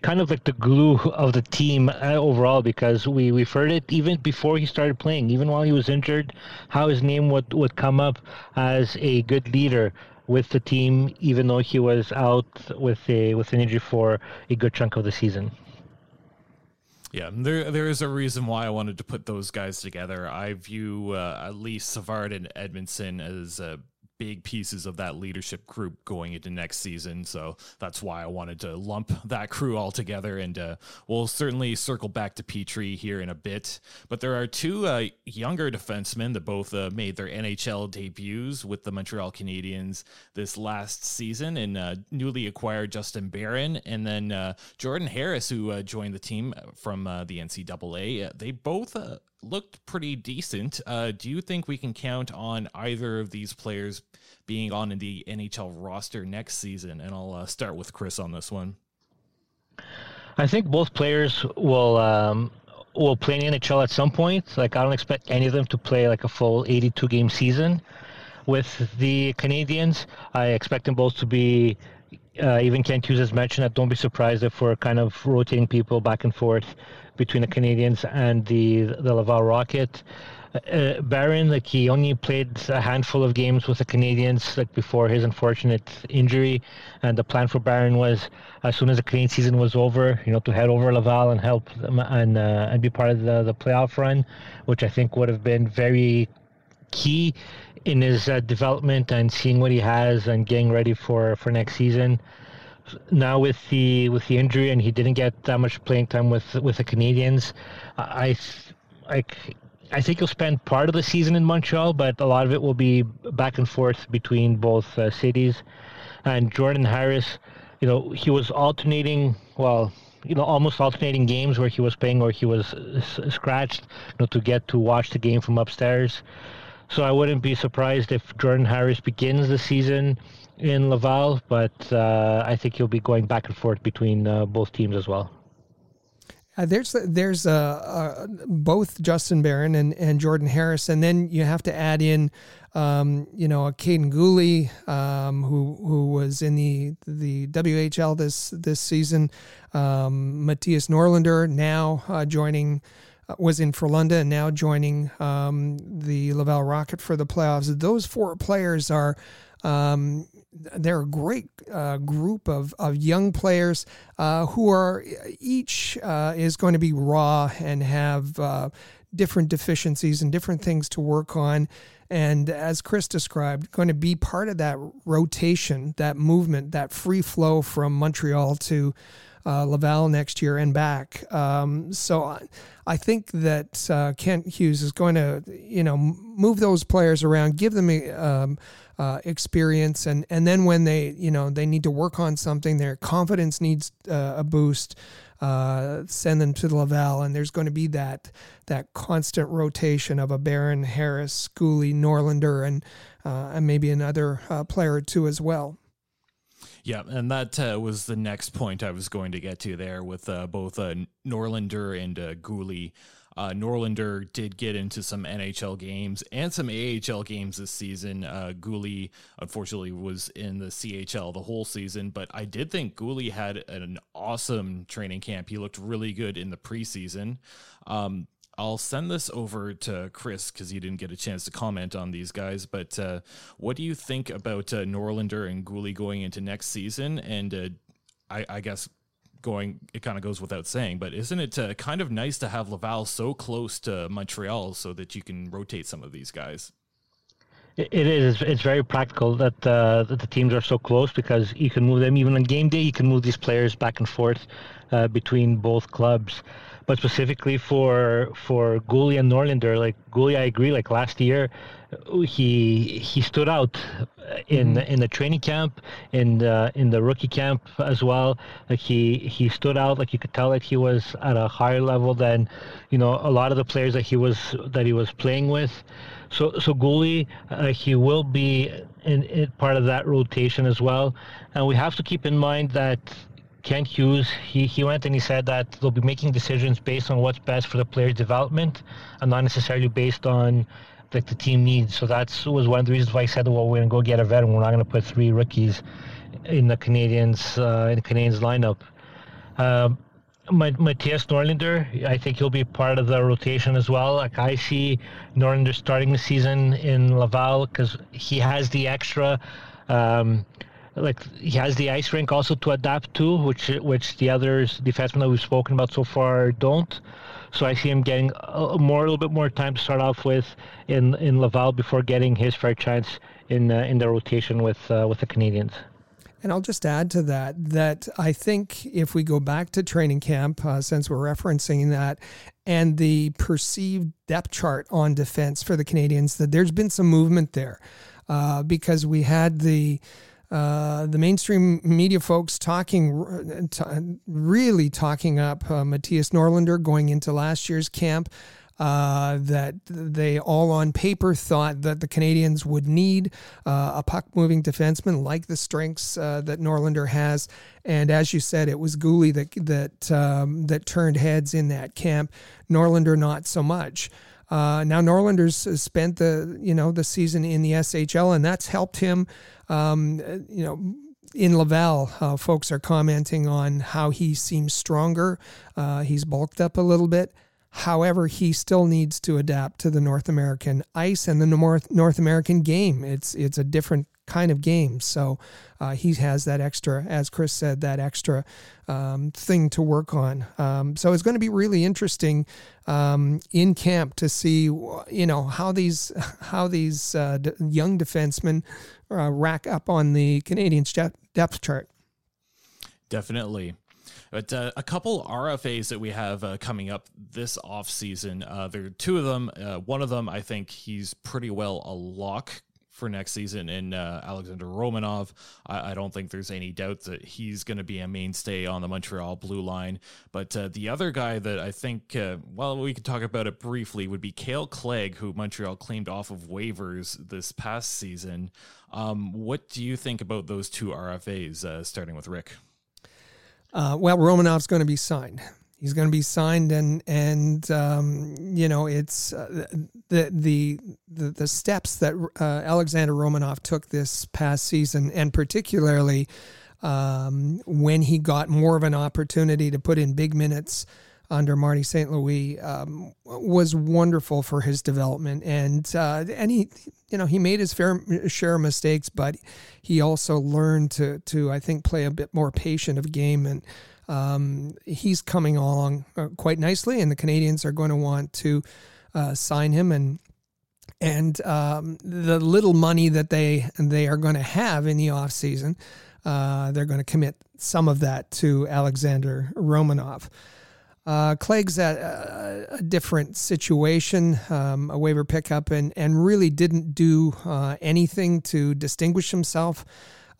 kind of like the glue of the team uh, overall because we we've heard it even before he started playing, even while he was injured, how his name would would come up as a good leader with the team, even though he was out with a with an injury for a good chunk of the season. Yeah, there there is a reason why I wanted to put those guys together. I view uh, at least Savard and Edmundson as uh, big pieces of that leadership group going into next season. So that's why I wanted to lump that crew all together. And uh, we'll certainly circle back to Petry here in a bit. But there are two uh, younger defensemen that both uh, made their NHL debuts with the Montreal Canadiens this last season, and uh, newly acquired Justin Barron and then uh, Jordan Harris, who uh, joined the team from the NCAA. they both looked pretty decent. Uh, do you think we can count on either of these players being on the NHL roster next season? And I'll uh, start with Chris on this one. I think both players will um, will play in the NHL at some point. Like I don't expect any of them to play like a full 82 game season with the Canadiens, I expect them both to be. Uh, even Kent Hughes has mentioned that don't be surprised if we're kind of rotating people back and forth between the Canadiens and the the Laval Rocket. Uh, Barron, like he only played a handful of games with the Canadiens, like before his unfortunate injury, and the plan for Barron was as soon as the Canadian season was over, you know, to head over Laval and help them and uh, and be part of the the playoff run, which I think would have been very key in his uh, development and seeing what he has and getting ready for for next season now with the with the injury and he didn't get that much playing time with with the Canadiens. I like I think he'll spend part of the season in Montreal, but a lot of it will be back and forth between both uh, cities. And Jordan Harris, you know, he was alternating, well, you know, almost alternating games where he was playing or he was scratched, you know, to get to watch the game from upstairs. So I wouldn't be surprised if Jordan Harris begins the season in Laval, but uh, I think he'll be going back and forth between uh, both teams as well. Uh, there's there's uh, uh, both Justin Barron and, and Jordan Harris, and then you have to add in, um, you know, a Kaiden Guhle, um, who who was in the the WHL this this season. Um, Mattias Norlinder now uh, joining uh, was in Frölunda and now joining um, the Laval Rocket for the playoffs. Those four players are um, they're a great uh, group of, of young players uh, who are each uh, is going to be raw and have uh, different deficiencies and different things to work on. And as Chris described, going to be part of that rotation, that movement, that free flow from Montreal to uh, Laval next year and back. Um, so I, I, think that uh, Kent Hughes is going to, you know, move those players around, give them a, um, uh, experience, and and then when they, you know, they need to work on something, their confidence needs uh, a boost. Uh, send them to the Laval, and there's going to be that that constant rotation of a Barron, Harris, Guhle, Norlinder and uh, and maybe another player or two as well. Yeah, and that uh, was the next point I was going to get to there with uh, both uh, Norlinder and uh, Guhle. Uh, Norlinder did get into some NHL games and some AHL games this season. Uh, Guhle, unfortunately, was in the CHL the whole season, but I did think Guhle had an awesome training camp. He looked really good in the preseason. Um, I'll send this over to Chris because he didn't get a chance to comment on these guys. But uh, what do you think about uh, Norlinder and Guhle going into next season? And uh, I, I, guess going, it kind of goes without saying, but isn't it uh, kind of nice to have Laval so close to Montreal so that you can rotate some of these guys? It is. It's very practical that, uh, that the teams are so close because you can move them even on game day. You can move these players back and forth uh, between both clubs but specifically for for Guhle and Norlinder, like Guhle, I agree. Like last year, he he stood out in mm-hmm. in the training camp, in the in the rookie camp as well. Like he he stood out. Like you could tell that he was at a higher level than, you know, a lot of the players that he was that he was playing with. So so Guhle, uh, he will be in, in part of that rotation as well, and we have to keep in mind that Kent Hughes, he, he went and he said that they'll be making decisions based on what's best for the player's development and not necessarily based on like the team needs. So that's was one of the reasons why I said, well, we're going to go get a veteran. We're not going to put three rookies in the Canadiens uh, in the Canadiens lineup. Um, Mattias Norlinder, I think he'll be part of the rotation as well. Like I see Norlinder starting the season in Laval because he has the extra. Um, like he has the ice rink also to adapt to, which which the others defensemen that we've spoken about so far don't. So I see him getting a, more, a little bit more time to start off with in in Laval before getting his fair chance in uh, in the rotation with uh, with the Canadiens. And I'll just add to that that I think if we go back to training camp, uh, since we're referencing that, and the perceived depth chart on defense for the Canadiens, that there's been some movement there uh, because we had the uh, the mainstream media folks talking, t- really talking up uh, Mattias Norlinder going into last year's camp. Uh, that they all on paper thought that the Canadiens would need uh, a puck moving defenseman like the strengths uh, that Norlinder has. And as you said, it was Guhle that that um, that turned heads in that camp. Norlinder not so much. Uh, now Norlinder's spent the you know the season in the SHL, and that's helped him um, you know, in Laval, uh, folks are commenting on how he seems stronger. Uh, he's bulked up a little bit. However, he still needs to adapt to the North American ice and the North North American game. It's it's a different kind of game. So uh, he has that extra, as Chris said, that extra um, thing to work on. Um, so it's going to be really interesting um, in camp to see, you know, how these how these uh, d- young defensemen uh, rack up on the Canadiens depth chart. Definitely. But uh, a couple RFAs that we have uh, coming up this off season. Uh, there are two of them. Uh, one of them, I think he's pretty well a lock for next season in uh, Alexander Romanov. I, I, don't think there's any doubt that he's going to be a mainstay on the Montreal blue line. But uh, the other guy that I think, uh, well, we could talk about it briefly would be Kale Clague, who Montreal claimed off of waivers this past season. Um, what do you think about those two RFAs, uh, starting with Rick? Uh, well, Romanov's going to be signed. He's going to be signed, and and um, you know it's uh, the, the the the steps that uh, Alexander Romanov took this past season, and particularly um, when he got more of an opportunity to put in big minutes under Marty St. Louis um, was wonderful for his development, and uh, and he you know he made his fair share of mistakes, but he also learned to to I think play a bit more patient of game and um, he's coming along uh, quite nicely, and the Canadiens are going to want to uh, sign him and and um, the little money that they they are going to have in the off season, uh, they're going to commit some of that to Alexander Romanov. Uh, Clague's at a, a different situation, um, a waiver pickup, and and really didn't do uh, anything to distinguish himself.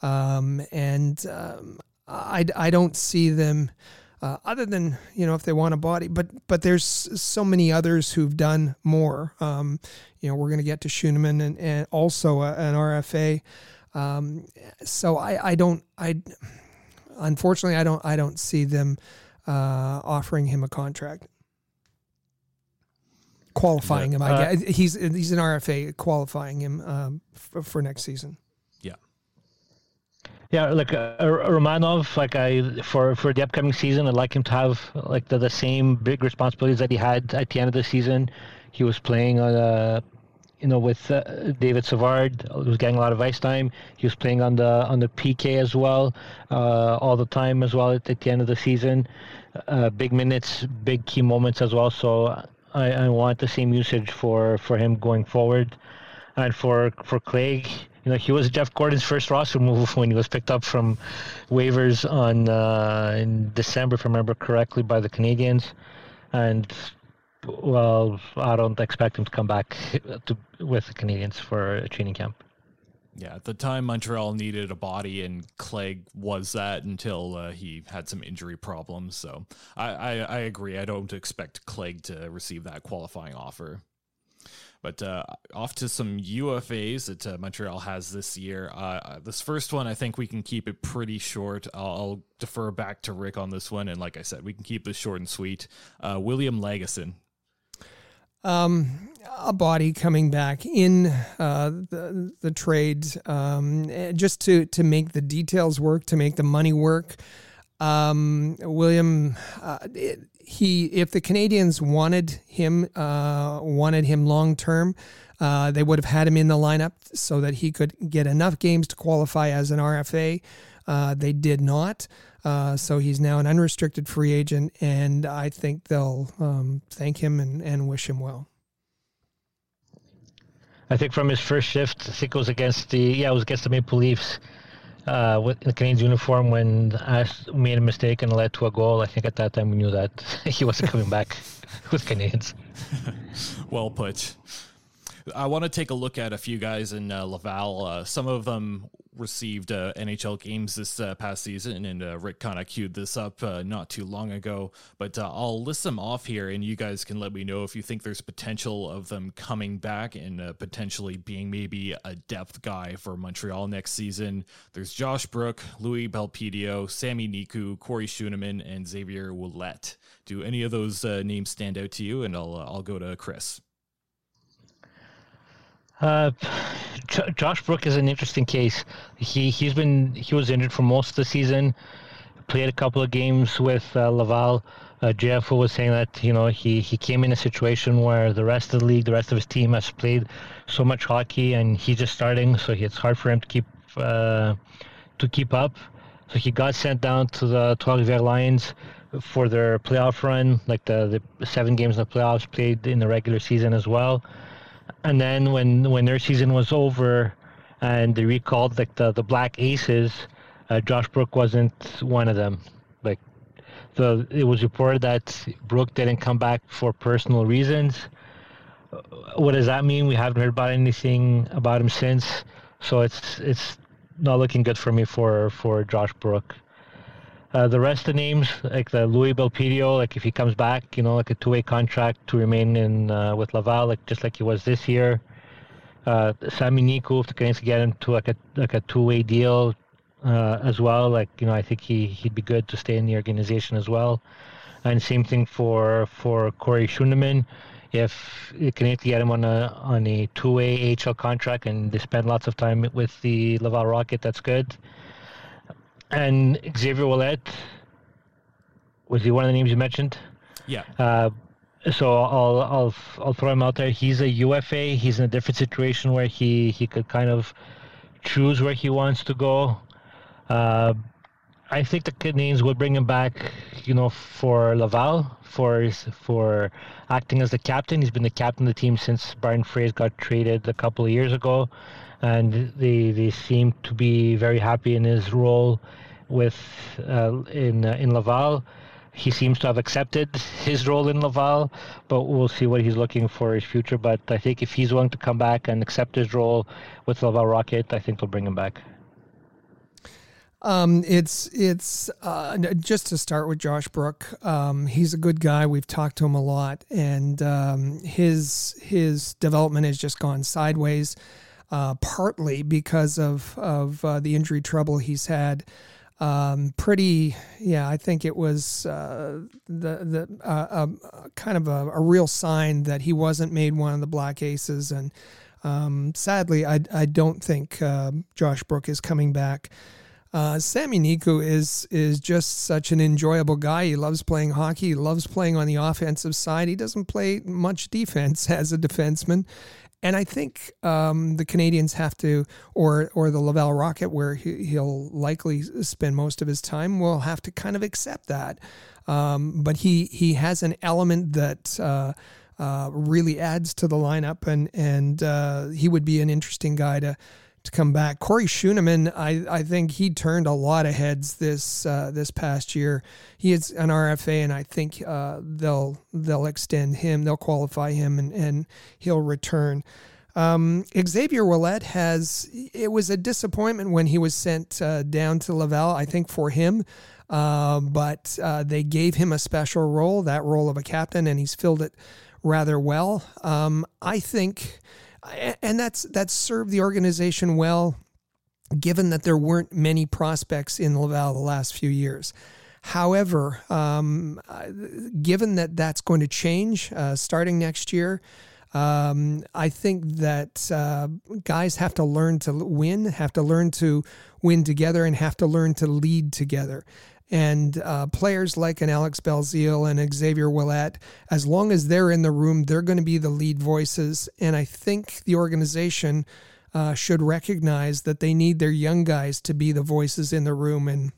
Um, and um, I, I don't see them uh, other than you know if they want a body but but there's so many others who've done more. Um, you know we're going to get to Schueneman and, and also a, an RFA um, so I, I don't I unfortunately I don't I don't see them uh, offering him a contract. Qualifying him I uh, guess. He's he's an RFA qualifying him um, for, for next season yeah, like uh, Romanov, like I for for the upcoming season, I'd like him to have like the, the same big responsibilities that he had at the end of the season. He was playing on uh, you know, with uh, David Savard, he was getting a lot of ice time. He was playing on the on the PK as well, uh, all the time as well at, at the end of the season. Uh, big minutes, big key moments as well. So I, I want the same usage for for him going forward, and for for Clague you know, he was Jeff Gorton's first roster move when he was picked up from waivers on uh, in December, if I remember correctly, by the Canadiens. And well, I don't expect him to come back to, with the Canadiens for a training camp. Yeah, at the time Montreal needed a body, and Clague was that until uh, he had some injury problems. So I, I, I agree. I don't expect Clague to receive that qualifying offer. But uh, off to some UFAs that uh, Montreal has this year. Uh, uh, this first one, I think we can keep it pretty short. I'll, I'll, defer back to Rick on this one, and like I said, we can keep this short and sweet. Uh, William Lagesson. Um, a body coming back in uh, the the trade, um, just to to make the details work, to make the money work. Um, William, it, he if the Canadiens wanted him uh, wanted him long term, uh, they would have had him in the lineup so that he could get enough games to qualify as an RFA. Uh, they did not, uh, so he's now an unrestricted free agent, and I think they'll um, thank him and, and wish him well. I think from his first shift, I think it was against the yeah, it was against the Maple Leafs uh, with the Canadiens uniform when I made a mistake and led to a goal. I think at that time we knew that he wasn't coming back with Canadiens. well put. I want to take a look at a few guys in uh, Laval. Uh, some of them received uh, NHL games this uh, past season, and uh, Rick kind of queued this up uh, not too long ago. But I'll list them off here, and you guys can let me know if you think there's potential of them coming back and potentially being maybe a depth guy for Montreal next season. There's Josh Brook, Louis Belpedio, Sami Niku, Corey Schueneman, and Xavier Ouellet. Do any of those names stand out to you? And I'll I'll go to Chris. Uh, J- Josh Brook is an interesting case. He he's been he was injured for most of the season. Played a couple of games with uh, Laval. Uh, JFO was saying that you know he, he came in a situation where the rest of the league, the rest of his team has played so much hockey, and he's just starting, so it's hard for him to keep uh, to keep up. So he got sent down to the Trois-Rivières Lions for their playoff run, like the, the seven games in the playoffs played in the regular season as well. And then when when their season was over, and they recalled like the the Black Aces, uh, Josh Brook wasn't one of them. Like the it was reported that Brook didn't come back for personal reasons. What does that mean? We haven't heard about anything about him since. So it's it's not looking good for me for for Josh Brook. Uh, the rest of the names, like the Louis Belpedio, like if he comes back, you know, like a two-way contract to remain in uh, with Laval, like just like he was this year. Uh, Sami Niku, if the Canadiens get him to like a like a two-way deal uh, as well, like you know, I think he he'd be good to stay in the organization as well. And same thing for for Corey Schueneman. If the Canadiens get him on a on a two-way AHL contract and they spend lots of time with the Laval Rocket, that's good and Xavier Ouellet. Was he one of the names you mentioned? Yeah. Uh, so I'll I'll I'll throw him out there. He's a UFA. He's in a different situation where he he could kind of choose where he wants to go. Uh, I think the Canadiens would bring him back, you know, for Laval for for acting as the captain. He's been the captain of the team since Byron Froese got traded a couple of years ago, and they they seem to be very happy in his role with uh, in uh, in Laval. He seems to have accepted his role in Laval, but we'll see what he's looking for in his future. But I think if he's willing to come back and accept his role with Laval Rocket, I think they'll bring him back. Um, it's it's uh, just to start with Josh Brook. Um, he's a good guy. We've talked to him a lot, and um, his his development has just gone sideways, uh, partly because of of uh, the injury trouble he's had. Um, pretty, yeah, I think it was uh, the the uh, kind of a, a, real sign that he wasn't made one of the Black Aces, and um, sadly, I I don't think uh, Josh Brook is coming back. Uh, Sami Niku is is just such an enjoyable guy. He loves playing hockey. He loves playing on the offensive side. He doesn't play much defense as a defenseman, and I think um, the Canadiens have to, or or the Laval Rocket, where he, will likely spend most of his time, will have to kind of accept that. Um, but he he has an element that. Uh, uh, really adds to the lineup, and and uh, he would be an interesting guy to to come back. Corey Schueneman, I, I think he turned a lot of heads this uh, this past year. He is an RFA, and I think uh, they'll they'll extend him, they'll qualify him, and, and he'll return. Um, Xavier Ouellet has it was a disappointment when he was sent uh, down to Laval. I think for him. Uh, but uh, they gave him a special role, that role of a captain, and he's filled it rather well. Um, I think and that's that's served the organization well, given that there weren't many prospects in Laval the last few years. However, um, given that that's going to change uh, starting next year, um, I think that uh, guys have to learn to win, have to learn to win together, and have to learn to lead together. And uh, players like an Alex Belzile and Xavier Ouellet, as long as they're in the room, they're going to be the lead voices. And I think the organization uh, should recognize that they need their young guys to be the voices in the room. And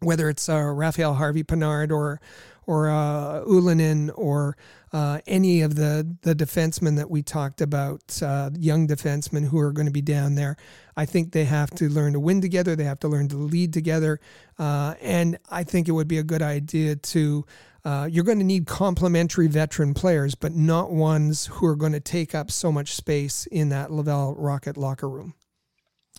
whether it's uh, Raphael Harvey Pinard or or uh, Ylönen or uh, any of the the defensemen that we talked about, uh, young defensemen who are going to be down there. I think they have to learn to win together. They have to learn to lead together, uh, and I think it would be a good idea to. Uh, you're going to need complementary veteran players, but not ones who are going to take up so much space in that Laval Rocket locker room.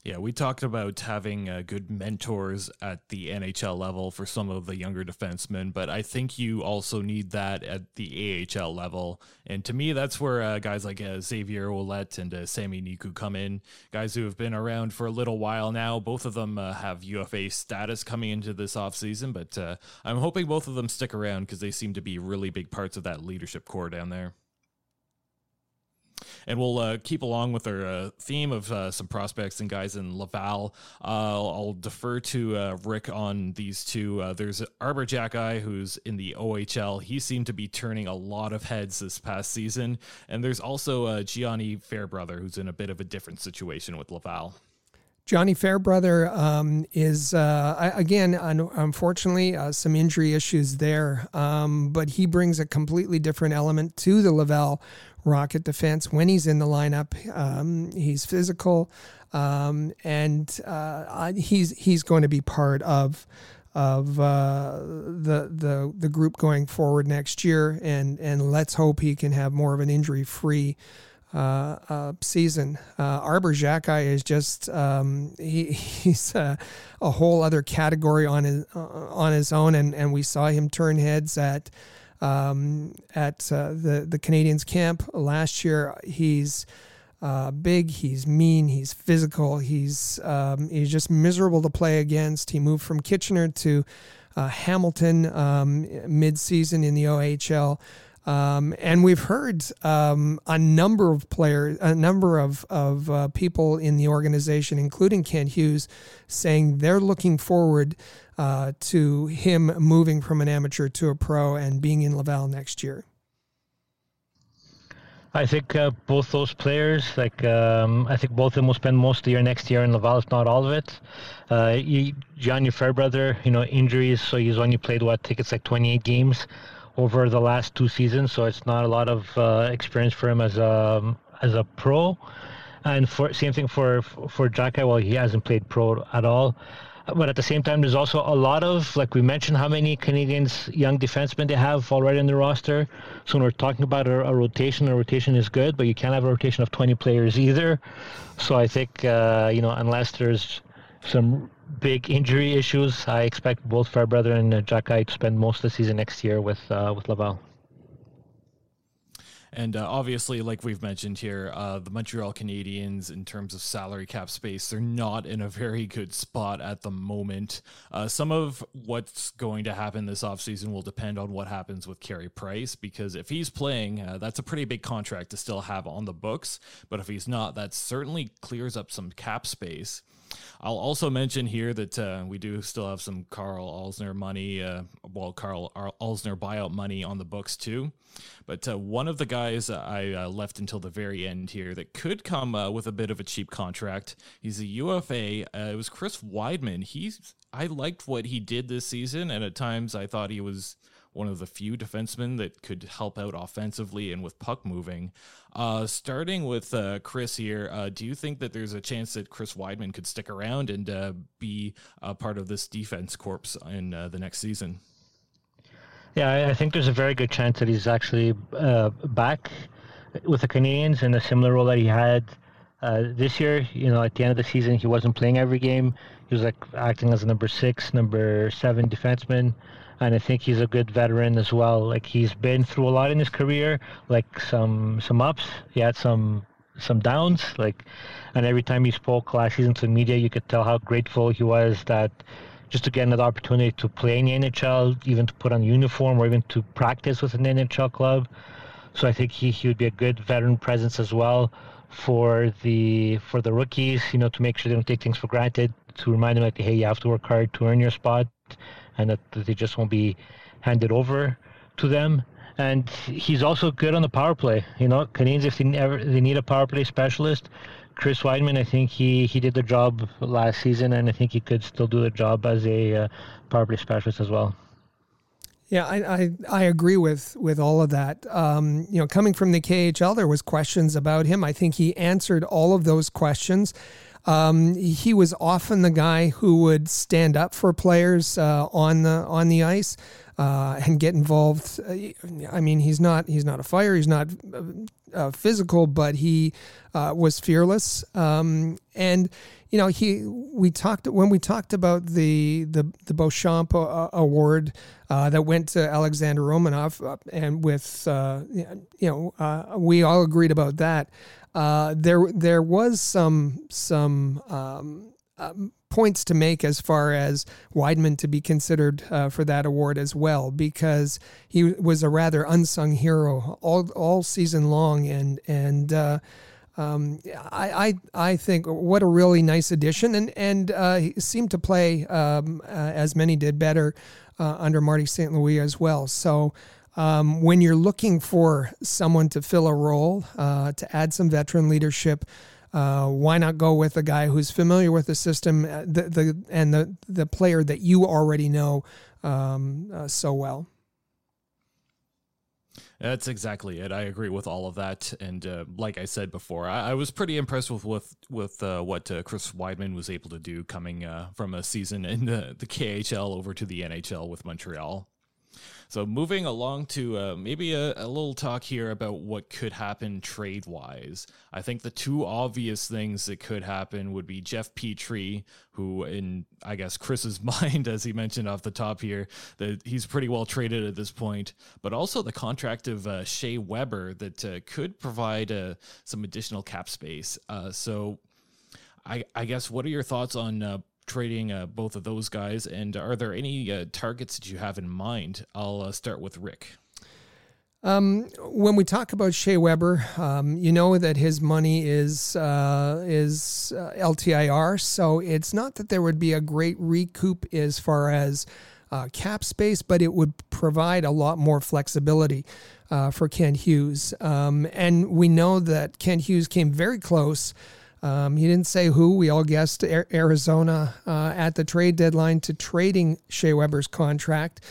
Yeah, we talked about having uh, good mentors at the NHL level for some of the younger defensemen, but I think you also need that at the AHL level. And to me, that's where uh, guys like uh, Xavier Ouellet and uh, Sami Niku come in. Guys who have been around for a little while now. Both of them uh, have UFA status coming into this offseason, but uh, I'm hoping both of them stick around because they seem to be really big parts of that leadership core down there. And we'll uh, keep along with our uh, theme of uh, some prospects and guys in Laval. Uh, I'll, I'll, defer to uh, Rick on these two. Uh, there's Arber Xhekaj, who's in the OHL. He seemed to be turning a lot of heads this past season. And there's also Gianni Fairbrother, who's in a bit of a different situation with Laval. Gianni Fairbrother um, is uh, again, un- unfortunately, uh, some injury issues there, um, but he brings a completely different element to the Laval Rocket defense when he's in the lineup. Um, he's physical, um, and uh, he's he's going to be part of of uh, the the the group going forward next year, and and let's hope he can have more of an injury free uh, uh, season. Uh, Arber Xhekaj is just um, he, he's a, a, whole other category on his uh, on his own, and, and we saw him turn heads at um, at uh, the the Canadiens camp last year. He's uh, big, he's mean, he's physical, he's um, he's just miserable to play against. He moved from Kitchener to Hamilton um, mid season in the OHL. Um, and we've heard um, a number of players, a number of, of uh, people in the organization, including Kent Hughes, saying they're looking forward uh, to him moving from an amateur to a pro and being in Laval next year. I think uh, both those players, like um, I think both of them will spend most of the year next year in Laval, if not all of it. Uh, Gianni Fairbrother, you know, injuries, so he's only played what? It's like 28 games over the last two seasons, so it's not a lot of uh, experience for him as a as a pro. And for same thing for for Xhekaj. Well, he hasn't played pro at all. But at the same time, there's also a lot of, like we mentioned, how many Canadiens, young defensemen they have already on the roster. So when we're talking about a, a rotation, a rotation is good, but you can't have a rotation of 20 players either. So I think, uh, you know, unless there's some big injury issues. I expect both Fairbrother and uh, to spend most of the season next year with uh, with Laval. And uh, obviously, like we've mentioned here, uh, the Montreal Canadiens, in terms of salary cap space, they're not in a very good spot at the moment. Uh, some of what's going to happen this offseason will depend on what happens with Carey Price, because if he's playing, uh, that's a pretty big contract to still have on the books. But if he's not, that certainly clears up some cap space. I'll also mention here that uh, we do still have some Karl Alzner money, uh, well, Karl Alzner buyout money on the books too. But uh, one of the guys I uh, left until the very end here that could come uh, with a bit of a cheap contract. He's a UFA. Uh, it was Chris Wideman. He's I liked what he did this season, and at times I thought he was one of the few defensemen that could help out offensively and with puck moving. Uh, starting with uh, Chris here, uh, do you think that there's a chance that Chris Wideman could stick around and uh, be a part of this defense corps in uh, the next season? Yeah, I think there's a very good chance that he's actually uh, back with the Canadiens in a similar role that he had this year. You know, at the end of the season, he wasn't playing every game. He was like acting as a number six, number seven defenseman and I think he's a good veteran as well. Like he's been through a lot in his career, like some some ups, he had some some downs. Like, and every time he spoke last season to the media, you could tell how grateful he was that just to get another opportunity to play in the NHL, even to put on uniform or even to practice with an NHL club. So I think he, he would be a good veteran presence as well for the for the rookies, you know, to make sure they don't take things for granted, to remind them like, hey, you have to work hard to earn your spot and that they just won't be handed over to them. And he's also good on the power play. You know, Canadiens, if they, ever, they need a power play specialist, Chris Wideman, I think he, he did the job last season, and I think he could still do the job as a uh, power play specialist as well. Yeah, I, I, I agree with with all of that. Um, you know, coming from the KHL, there was questions about him. I think he answered all of those questions. Um, he was often the guy who would stand up for players uh, on the on the ice uh, and get involved. I mean, he's not he's not a fighter. He's not uh, uh physical, but he uh, was fearless. Um, and you know, he we talked when we talked about the the the Beauchamp uh, award that went to Alexander Romanov, and with you know, we all agreed about that. Uh, there there was some some um, um, points to make as far as Wideman to be considered uh, for that award as well, because he was a rather unsung hero all all season long, and and. Uh, um, I, I I think what a really nice addition, and and uh, he seemed to play um, uh, as many did better uh, under Marty St. Louis as well. So um, when you're looking for someone to fill a role, uh, to add some veteran leadership, uh, why not go with a guy who's familiar with the system, uh, the, the and the the player that you already know um, uh, so well? That's exactly it. I agree with all of that, and uh, like I said before, I, I, was pretty impressed with with with uh, what uh, Chris Wideman was able to do coming uh, from a season in the, the KHL over to the NHL with Montreal. So moving along to uh, maybe a, a, little talk here about what could happen trade wise. I think the two obvious things that could happen would be Jeff Petry, who in I guess Chris's mind, as he mentioned off the top here, that he's pretty well traded at this point, but also the contract of uh, Shea Weber that uh, could provide uh, some additional cap space. Uh, so. I, I guess what are your thoughts on uh, trading uh, both of those guys? And are there any uh, targets that you have in mind? I'll uh, start with Rick. Um, when we talk about Shea Weber, um, you know that his money is uh, is uh, LTIR, so it's not that there would be a great recoup as far as uh, cap space, but it would provide a lot more flexibility for Kent Hughes. Um, and we know that Kent Hughes came very close um, he didn't say who. We all guessed Arizona uh, at the trade deadline to trading Shea Weber's contract.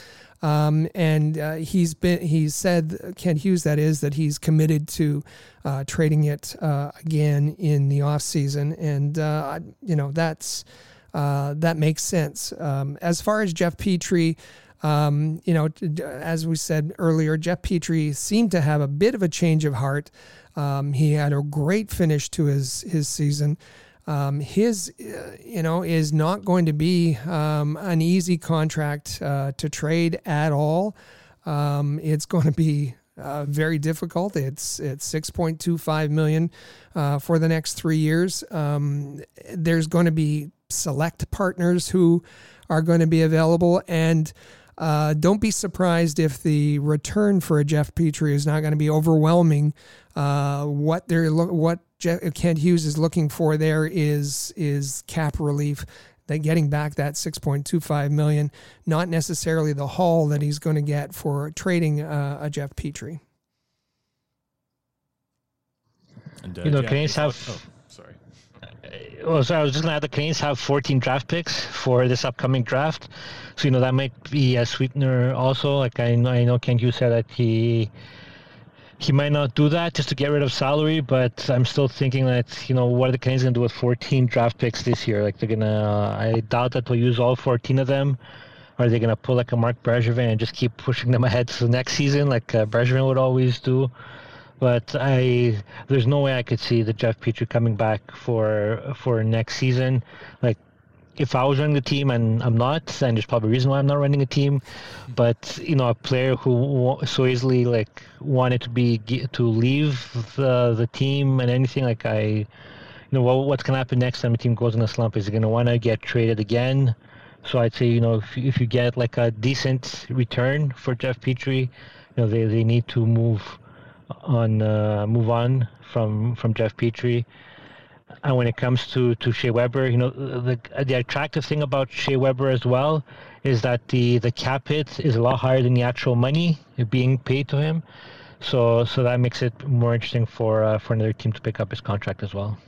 Um, and uh, he's been he said Kent Hughes that is that he's committed to uh, trading it uh, again in the off season, and uh, you know that's uh, that makes sense. Um, as far as Jeff Petry. Um, you know, as we said earlier, Jeff Petry seemed to have a bit of a change of heart. Um, he had a great finish to his his season. Um, his, uh, you know, is not going to be um, an easy contract uh, to trade at all. Um, it's going to be uh, very difficult. It's it's six point two five million uh, for the next three years. Um, there's going to be select partners who are going to be available, and uh, don't be surprised if the return for a Jeff Petry is not going to be overwhelming. Uh, what they're lo- what Jeff, Kent Hughes is looking for there is is cap relief. That getting back that 6.25 million, not necessarily the haul that he's going to get for trading uh, a Jeff Petry. And, uh, you know, Canadiens have. Oh, sorry. Well, so I was just to add the Canadiens have 14 draft picks for this upcoming draft. So you know that might be a sweetener also. Like I know, I know Kent Hughes said that he he might not do that just to get rid of salary, but I'm still thinking that you know what are the Canadiens gonna do with 14 draft picks this year? Like they're gonna, I doubt that they'll use all 14 of them. Are they gonna pull like a Marc Bergevin and just keep pushing them ahead to the next season, like uh, would always do? But I, there's no way I could see the Jeff Petry coming back for for next season. Like if I was running the team, and I'm not, and there's probably a reason why I'm not running a team, but you know, a player who so easily like wanted to be to leave the the team and anything like I, you know, what, what's gonna happen next time a team goes in a slump? Is he gonna want to get traded again? So I'd say you know if if you get like a decent return for Jeff Petry, you know they, they need to move on uh, move on from from Jeff Petry. And when it comes to, to Shea Weber, you know, the, the attractive thing about Shea Weber as well is that the, the cap hit is a lot higher than the actual money being paid to him. So so that makes it more interesting for uh, for another team to pick up his contract as well.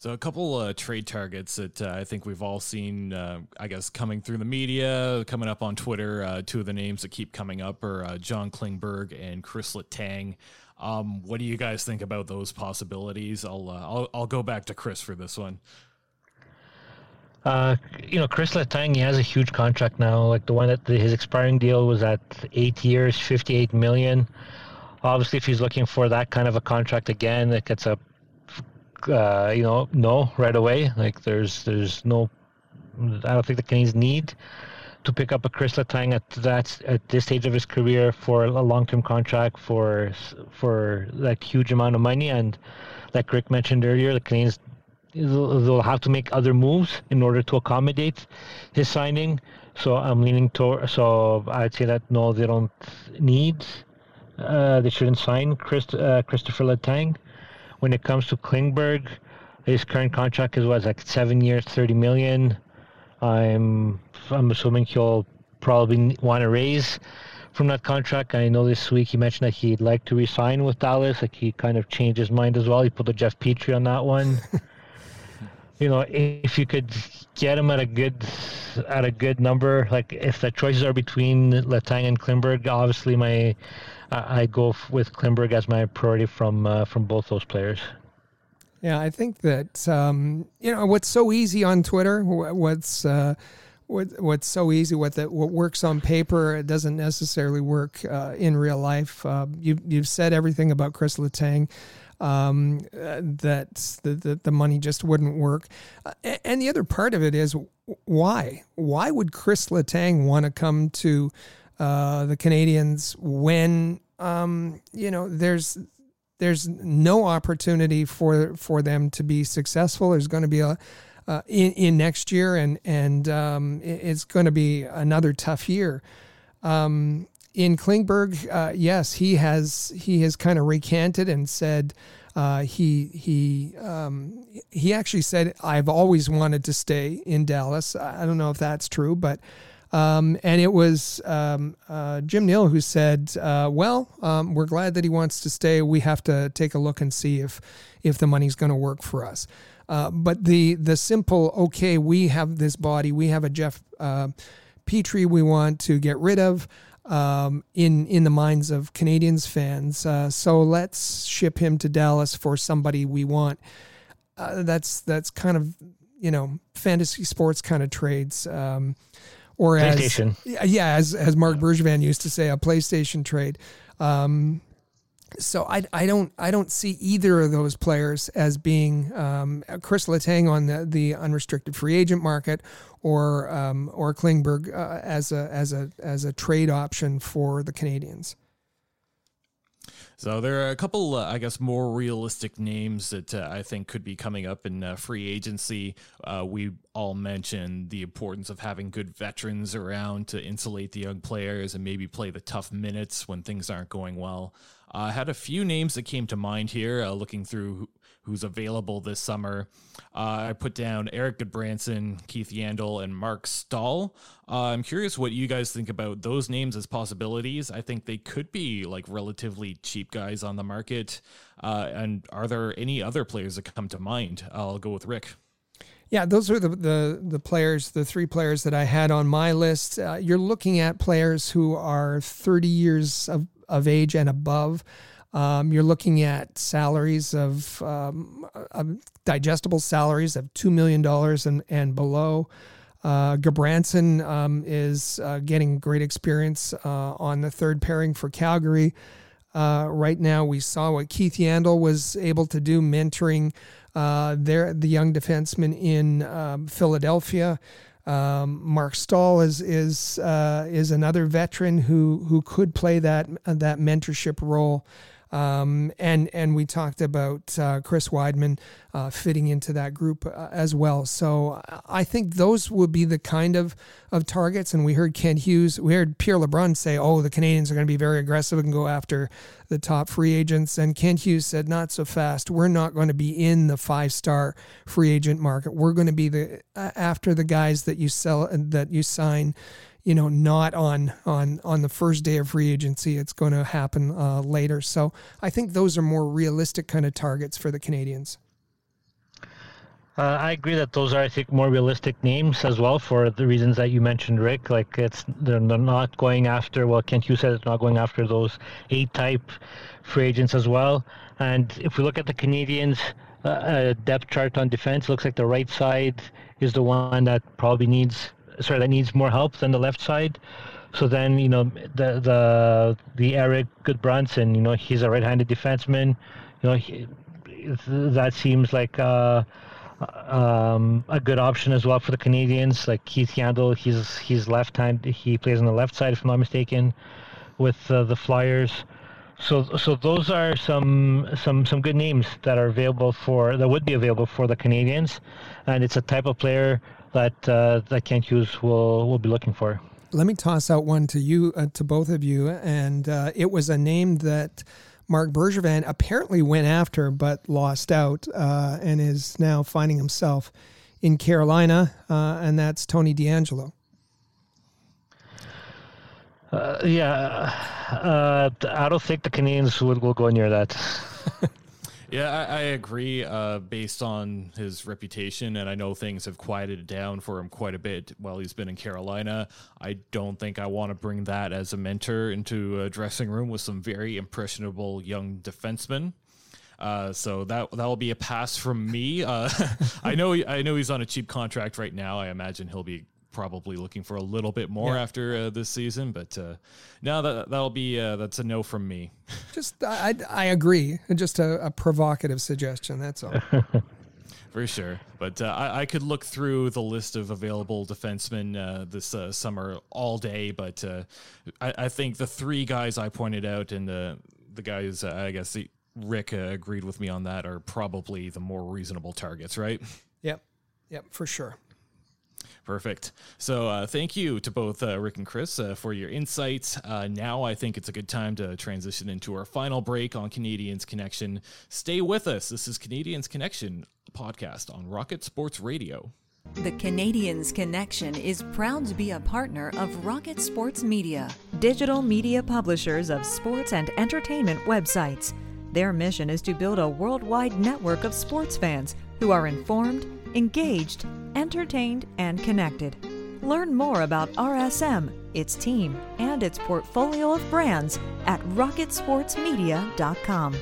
So a couple uh, trade targets that uh, I think we've all seen, uh, I guess, coming through the media, coming up on Twitter. Uh, two of the names that keep coming up are uh, John Klingberg and Chris Letang. Um, what do you guys think about those possibilities? I'll uh, I'll, I'll go back to Chris for this one. Uh, you know, Chris Letang, he has a huge contract now. Like the one that the, his expiring deal was at eight years, fifty-eight million. Obviously, if he's looking for that kind of a contract again, it gets a, uh, you know, no right away. Like there's there's no, I don't think the Canadiens need to pick up a Chris Letang at that at this stage of his career for a long-term contract for for that huge amount of money. And like Rick mentioned earlier, the Canadiens they'll have to make other moves in order to accommodate his signing. So I'm leaning toward. So I'd say that no, they don't need. Uh, they shouldn't sign Chris, uh, Christopher Letang. When it comes to Klingberg, his current contract is was like seven years, thirty million. I'm I'm assuming he'll probably want to raise from that contract. I know this week he mentioned that he'd like to resign with Dallas. Like he kind of changed his mind as well. He put the Jeff Petry on that one. you know, if you could get him at a good at a good number, like if the choices are between Letang and Klingberg, obviously my I, go with Klingberg as my priority from uh, from both those players. Yeah, I think that um, you know what's so easy on Twitter. What's uh, what, what's so easy. What that what works on paper it doesn't necessarily work uh, in real life. Uh, you you've said everything about Chris Letang. Um, uh, that the, the, the money just wouldn't work, uh, and the other part of it is why why would Chris Letang want to come to uh, the Canadiens when um, you know there's there's no opportunity for for them to be successful. There's going to be a uh, in in next year, and and um, it's going to be another tough year. Um, in Klingberg, uh, yes, he has he has kind of recanted and said uh, he he um, he actually said I've always wanted to stay in Dallas. I don't know if that's true, but um, and it was um, uh, Jim Nill who said, uh, "Well, um, we're glad that he wants to stay. We have to take a look and see if if the money's going to work for us." Uh, but the the simple, okay, we have this body, we have a Jeff uh, Petry we want to get rid of. Um, in in the minds of Canadiens fans, uh, so let's ship him to Dallas for somebody we want. Uh, that's that's kind of you know fantasy sports kind of trades. Um, or as yeah, as as Marc Bergevin used to say, a PlayStation trade. Um, so I, I don't I don't see either of those players as being um, Chris Letang on the, the unrestricted free agent market or um, or Klingberg uh, as a as a as a trade option for the Canadiens. So there are a couple, uh, I guess, more realistic names that uh, I think could be coming up in uh, free agency. Uh, we all mentioned the importance of having good veterans around to insulate the young players and maybe play the tough minutes when things aren't going well. I had a few names that came to mind here, uh, looking through who's available this summer. Uh, I put down Erik Gudbranson, Keith Yandle, and Marc Staal. Uh, I'm curious what you guys think about those names as possibilities. I think they could be like relatively cheap guys on the market. Uh, and are there any other players that come to mind? I'll go with Rick. Yeah, those are the, the the players, the three players that I had on my list. Uh, you're looking at players who are 30 years of, of age and above. Um, you're looking at salaries of, um, of, digestible salaries of $2 million and, and below. Uh, Gudbranson um, is uh, getting great experience uh, on the third pairing for Calgary. Uh, right now, we saw what Keith Yandle was able to do, mentoring uh, their, the young defenseman in um, Philadelphia. Um, Marc Staal is is uh, is another veteran who who could play that that mentorship role. Um, and and we talked about uh, Chris Wideman uh, fitting into that group uh, as well. So I think those would be the kind of of targets. And we heard Kent Hughes, we heard Pierre LeBrun say, "Oh, the Canadiens are going to be very aggressive and go after the top free agents." And Kent Hughes said, "Not so fast. We're not going to be in the five star free agent market. We're going to be the after the guys that you sell that you sign." You know, not on on on the first day of free agency. It's going to happen uh, later. So I think those are more realistic kind of targets for the Canadiens. Uh, I agree that those are, I think, more realistic names as well for the reasons that you mentioned, Rick. Like it's they're, they're not going after. Well, Kent you said it's not going after those eight type free agents as well. And if we look at the Canadiens' uh, depth chart on defense, looks like the right side is the one that probably needs sorry, that needs more help than the left side. So then, you know, the the the Erik Gudbranson, you know, he's a right-handed defenseman. You know, he, that seems like uh, um, a good option as well for the Canadiens. Like Keith Yandle, he's he's left-handed. He plays on the left side, if I'm not mistaken, with uh, the Flyers. So, so those are some some some good names that are available for that would be available for the Canadiens, and it's a type of player that uh, that Kent Hughes will will be looking for. Let me toss out one to you, uh, to both of you, and uh, it was a name that Marc Bergevin apparently went after but lost out, uh, and is now finding himself in Carolina, uh, and that's Tony DeAngelo. Uh, yeah, uh, I don't think the Canadiens would will go near that. Yeah, I, I agree. Uh, based on his reputation, and I know things have quieted down for him quite a bit while he's been in Carolina. I don't think I want to bring that as a mentor into a dressing room with some very impressionable young defensemen. Uh, so that that will be a pass from me. Uh, I know I know he's on a cheap contract right now. I imagine he'll be probably looking for a little bit more yeah. after uh, this season. But uh, no, that that'll be uh, that's a no from me. Just I I agree. Just a, a provocative suggestion. That's all. For sure, but uh, I, I, could look through the list of available defensemen uh, this uh, summer all day. But uh, I, I, think the three guys I pointed out and the the guys uh, I guess the, Rick uh, agreed with me on that are probably the more reasonable targets, right? Yep, yep, for sure. Perfect. So, uh, thank you to both uh, Rick and Chris uh, for your insights. Uh, now, I think it's a good time to transition into our final break on Canadiens Connection. Stay with us. This is Canadiens Connection podcast on Rocket Sports Radio. The Canadiens Connection is proud to be a partner of Rocket Sports Media, digital media publishers of sports and entertainment websites. Their mission is to build a worldwide network of sports fans who are informed engaged, entertained, and connected. Learn more about RSM, its team, and its portfolio of brands at rocketsportsmedia.com.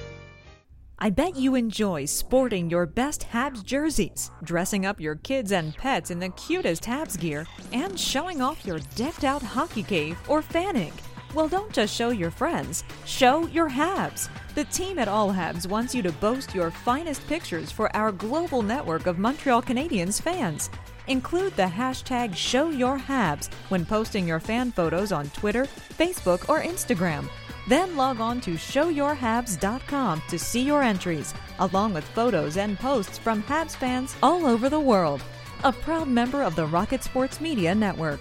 I bet you enjoy sporting your best Habs jerseys, dressing up your kids and pets in the cutest Habs gear, and showing off your decked out hockey cave or fanning. Well, don't just show your friends, show your Habs. The team at All Habs wants you to boast your finest pictures for our global network of Montreal Canadiens fans. Include the hashtag ShowYourHabs when posting your fan photos on Twitter, Facebook, or Instagram. Then log on to showyourhabs.com to see your entries, along with photos and posts from Habs fans all over the world. A proud member of the Rocket Sports Media Network.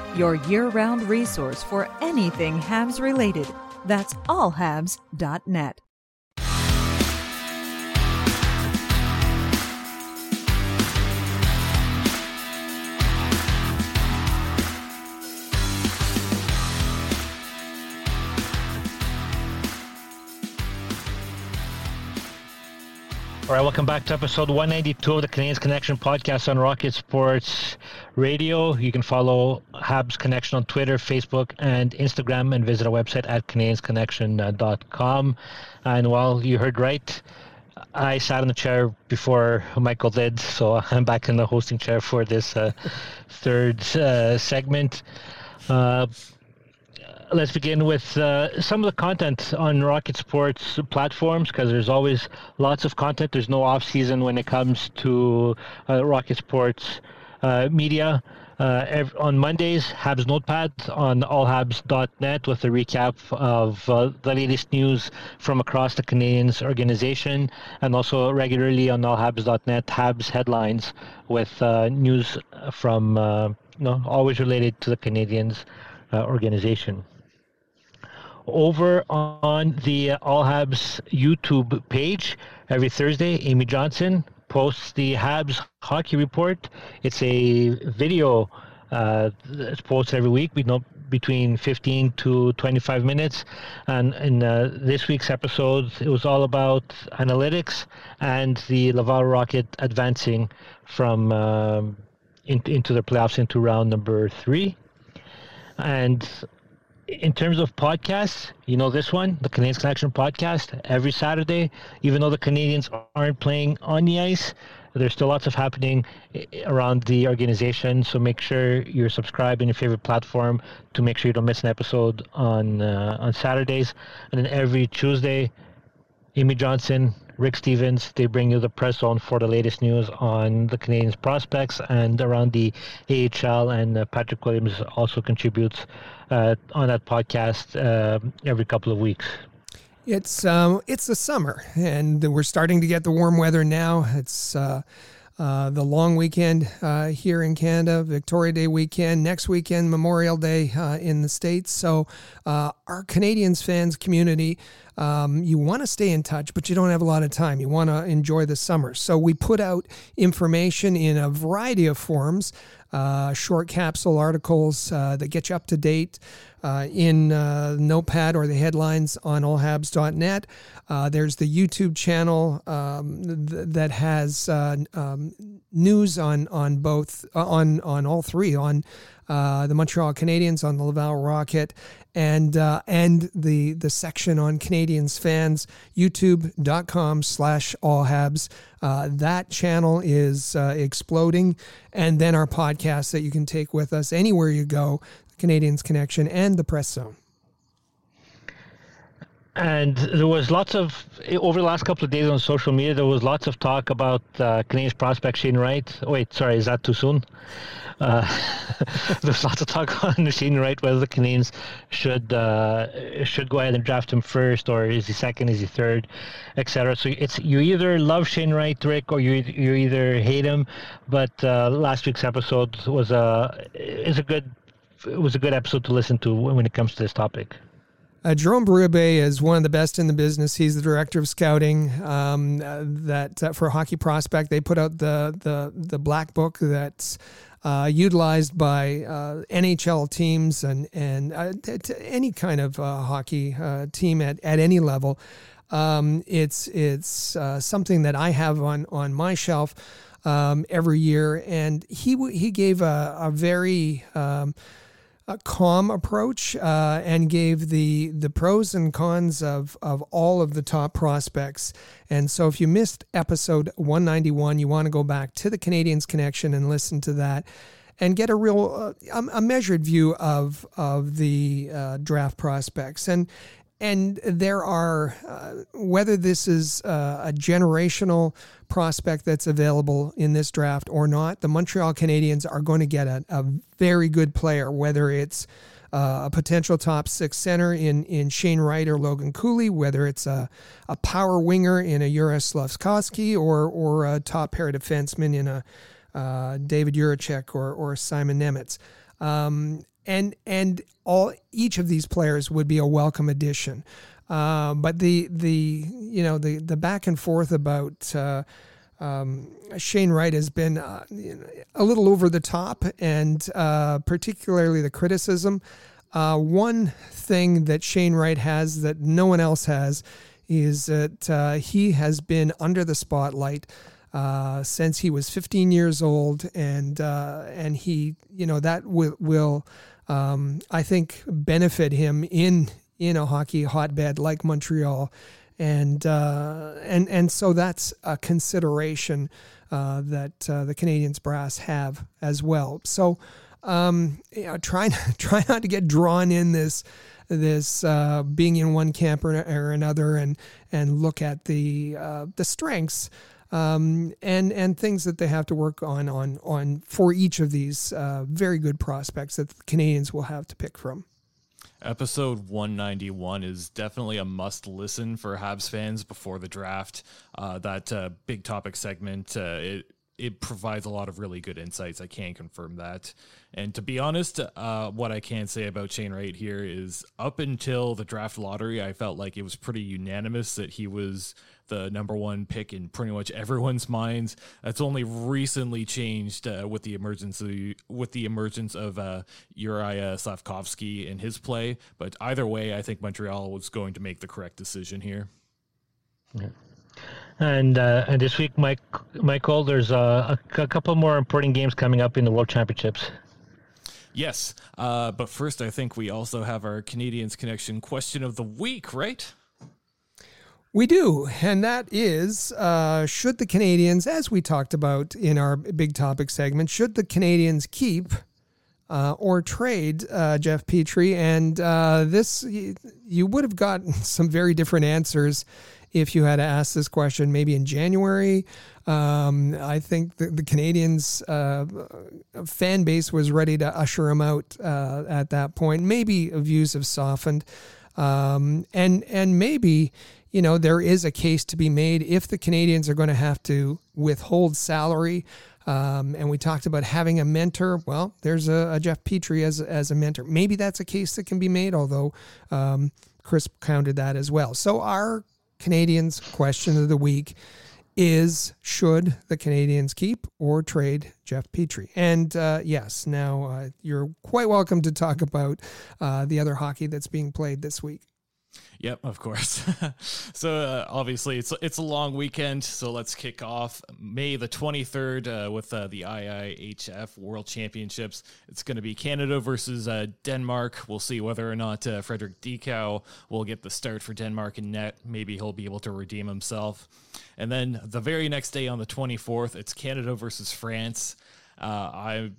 your year round resource for anything Habs related. That's allhabs.net. All right, welcome back to episode 192 of the Canadiens Connection podcast on Rocket Sports Radio. You can follow Habs Connection on Twitter, Facebook, and Instagram, and visit our website at CanadiensConnection.com. And while you heard right, I sat in the chair before Michael did, so I'm back in the hosting chair for this uh, third uh, segment. Uh, let's begin with uh, some of the content on Rocket Sports platforms because there's always lots of content. There's no off season when it comes to uh, Rocket Sports uh, media. Uh, every, on Mondays, Habs Notepad on allhabs.net with a recap of uh, the latest news from across the Canadiens organization, and also regularly on allhabs.net, Habs headlines with uh, news from, you know, always related to the Canadiens organization over on the All Habs YouTube page every Thursday. Amy Johnson posts the Habs hockey report. It's a video uh, it's posted every week. We know between 15 to 25 minutes. And in uh, this week's episode, it was all about analytics and the Laval Rocket advancing from um, in, into the playoffs into round number three. And in terms of podcasts, you know this one, the Canadiens Connection podcast, every Saturday, even though the Canadiens aren't playing on the ice, there's still lots of happening around the organization. So make sure you're subscribed in your favorite platform to make sure you don't miss an episode on uh, on Saturdays. And then every Tuesday, Amy Johnson, Rick Stevens, they bring you the press zone for the latest news on the Canadiens prospects and around the AHL. And uh, Patrick Williams also contributes uh, on that podcast uh, every couple of weeks. It's um, it's the summer, and we're starting to get the warm weather now. It's uh, uh, the long weekend uh, here in Canada, Victoria Day weekend, next weekend, Memorial Day uh, in the States. So, uh, our Canadiens fans community, um, you want to stay in touch, but you don't have a lot of time. You want to enjoy the summer. So, we put out information in a variety of forms. Uh, short capsule articles uh, that get you up to date uh, in uh, Notepad or the headlines on allhabs.net. Uh, there's the YouTube channel um, th- that has um, news on on both on on all three on the Montreal Canadiens, on the Laval Rocket, and uh, and the the section on Canadiens fans, YouTube.com slash all habs. Uh, that channel is uh, exploding. And then our podcast that you can take with us anywhere you go, Canadiens Connection and the Press Zone and there was lots of over the last couple of days on social media. There was lots of talk about uh, Canadiens prospect Shane Wright. Oh, wait, sorry, is that too soon? Uh, there's lots of talk on Shane Wright whether the Canadiens should uh, should go ahead and draft him first, or is he second, is he third, etc. So it's you either love Shane Wright, Rick, or you you either hate him. But uh, last week's episode was a is a good it was a good episode to listen to when it comes to this topic. Uh, Jerome Berube is one of the best in the business. He's the director of scouting um, uh, that uh, for Hockey Prospect. They put out the the the black book that's uh, utilized by uh, NHL teams and and uh, any kind of hockey team at, at any level. Um, it's it's something that I have on on my shelf um, every year, and he he gave a, a very um, a calm approach uh, and gave the the pros and cons of of all of the top prospects. And so, if you missed episode 191, you want to go back to the Canadiens Connection and listen to that. And get a real, uh, a measured view of of the uh, draft prospects, and and there are uh, whether this is uh, a generational prospect that's available in this draft or not the montreal canadiens are going to get a, a very good player whether it's uh, a potential top six center in, in Shane Wright or Logan Cooley, whether it's a, a power winger in a Juraj Slafkovsky or, or a top pair defenseman in a uh, David Jiricek or, or Simon Nemec. Um, and and all each of these players would be a welcome addition. Uh, but the the you know the the back and forth about uh, um, Shane Wright has been uh, a little over the top, and uh, particularly the criticism. Uh, one thing that Shane Wright has that no one else has is that uh, he has been under the spotlight since he was 15 years old, and and he, you know, that will, will um, I think, benefit him in in a hockey hotbed like Montreal, and uh, and and so that's a consideration uh, that uh, the Canadiens brass have as well. So. Um, you know, try try not to get drawn in this this uh, being in one camp or, or, another, and and look at the uh, the strengths um, and and things that they have to work on on on for each of these uh, very good prospects that the Canadiens will have to pick from. Episode 191 is definitely a must listen for Habs fans before the draft. Uh, that uh, big topic segment uh, it it provides a lot of really good insights. I can confirm that. And to be honest, uh, what I can say about Shane Wright here is up until the draft lottery, I felt like it was pretty unanimous that he was the number one pick in pretty much everyone's minds. That's only recently changed uh, with the emergence of, with the emergence of uh, Juraj Slafkovsky in his play. But either way, I think Montreal was going to make the correct decision here. Yeah. And uh, and this week, Mike Michael, there's a, a, couple more important games coming up in the World Championships. Yes, uh, but first, I think we also have our Canadiens connection question of the week, right? We do, and that is uh, should the Canadiens, as we talked about in our big topic segment, should the Canadiens keep uh, or trade uh, Jeff Petry? And uh, this, you would have gotten some very different answers if you had asked this question maybe in January. Um, I think the, the Canadiens uh, fan base was ready to usher him out uh, at that point. Maybe views have softened, um, and and maybe you know there is a case to be made if the Canadiens are going to have to withhold salary. Um, and we talked about having a mentor. Well, there's a, a, Jeff Petry as as a mentor. Maybe that's a case that can be made. Although um, Chris counted that as well. So our Canadiens question of the week is should the Canadiens keep or trade Jeff Petry? And uh, yes, now uh, you're quite welcome to talk about uh, the other hockey that's being played this week. Yep, of course. so uh, obviously it's it's a long weekend. So let's kick off May the 23rd uh, with uh, the IIHF World Championships. It's going to be Canada versus uh, Denmark. We'll see whether or not uh, Frederik Dichow will get the start for Denmark in net. Maybe he'll be able to redeem himself. And then the very next day on the 24th, it's Canada versus France. Uh, I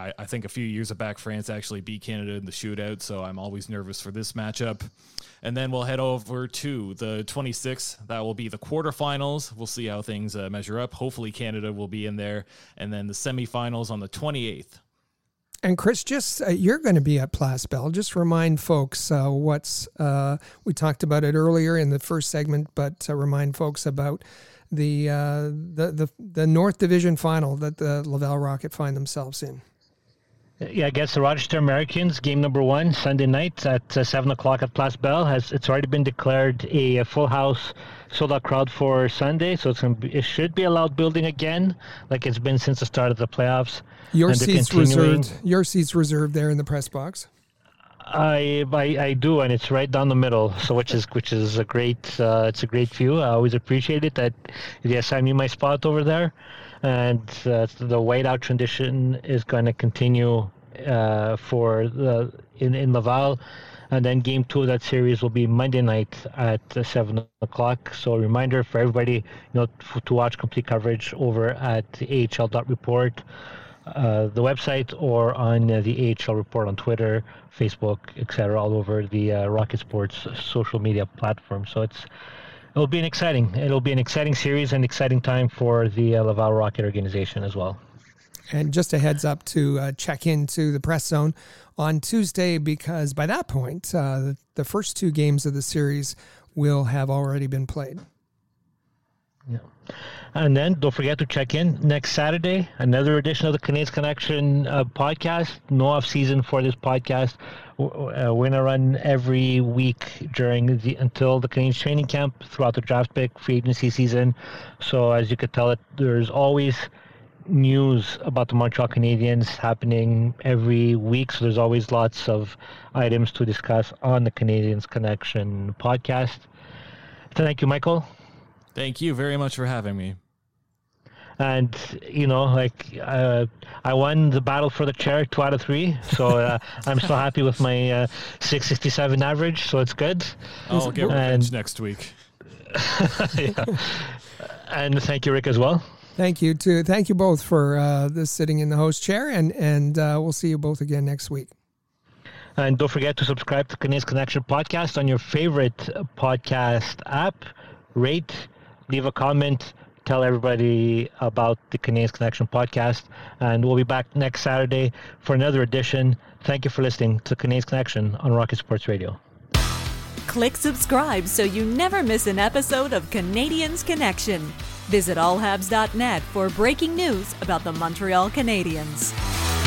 I, I, think a few years back, France actually beat Canada in the shootout, so I'm always nervous for this matchup. And then we'll head over to the 26th. That will be the quarterfinals. We'll see how things uh, measure up. Hopefully, Canada will be in there. And then the semifinals on the 28th. And Chris, just uh, you're going to be at Place Bell. Just remind folks uh, what's uh, we talked about it earlier in the first segment, but remind folks about the, uh, the the the North Division final that the Laval Rocket find themselves in. Yeah, against the Rochester Americans, game number one, Sunday night at uh, 7 o'clock at Place Bell. Has It's already been declared a, a full house, sold out crowd for Sunday, so it's be, it should be a loud building again, like it's been since the start of the playoffs. Your seat's reserved. Your seat's reserved there in the press box. I, I, I do, and it's right down the middle. So which is which is a great uh, it's a great view. I always appreciate it. That they assigned me my spot over there and uh, the whiteout tradition is going to continue uh, for the in in Laval. And then game two of that series will be Monday night at seven o'clock. So a reminder for everybody, you know, to watch complete coverage over at AHL.report, uh, the website, or on the AHL report on Twitter, Facebook, etc., all over the uh, Rocket Sports social media platform. So it's it'll be an exciting it'll be an exciting series and exciting time for the uh, Laval Rocket organization as well. And just a heads up to uh, check into the press zone on Tuesday because by that point, uh, the first two games of the series will have already been played. Yeah. And then don't forget to check in next Saturday, another edition of the Canadiens Connection uh, podcast. No off season for this podcast. Uh, we're gonna run every week during the until the Canadiens training camp throughout the draft pick free agency season. So as you could tell, it there's always news about the Montreal Canadiens happening every week. So there's always lots of items to discuss on the Canadiens Connection podcast. Thank you, Michael. Thank you very much for having me. And you know, like uh, I won the battle for the chair two out of three, so uh, I'm still happy with my uh, 667 average. So it's good. I'll get revenge and, next week. yeah. And thank you, Rick, as well. Thank you to thank you both for uh, this sitting in the host chair, and and uh, we'll see you both again next week. And don't forget to subscribe to Canadiens Connection podcast on your favorite podcast app. Rate, leave a comment, tell everybody about the Canadiens Connection podcast, and we'll be back next Saturday for another edition. Thank you for listening to Canadiens Connection on Rocket Sports Radio. Click subscribe so you never miss an episode of Canadiens Connection. Visit allhabs.net for breaking news about the Montreal Canadiens.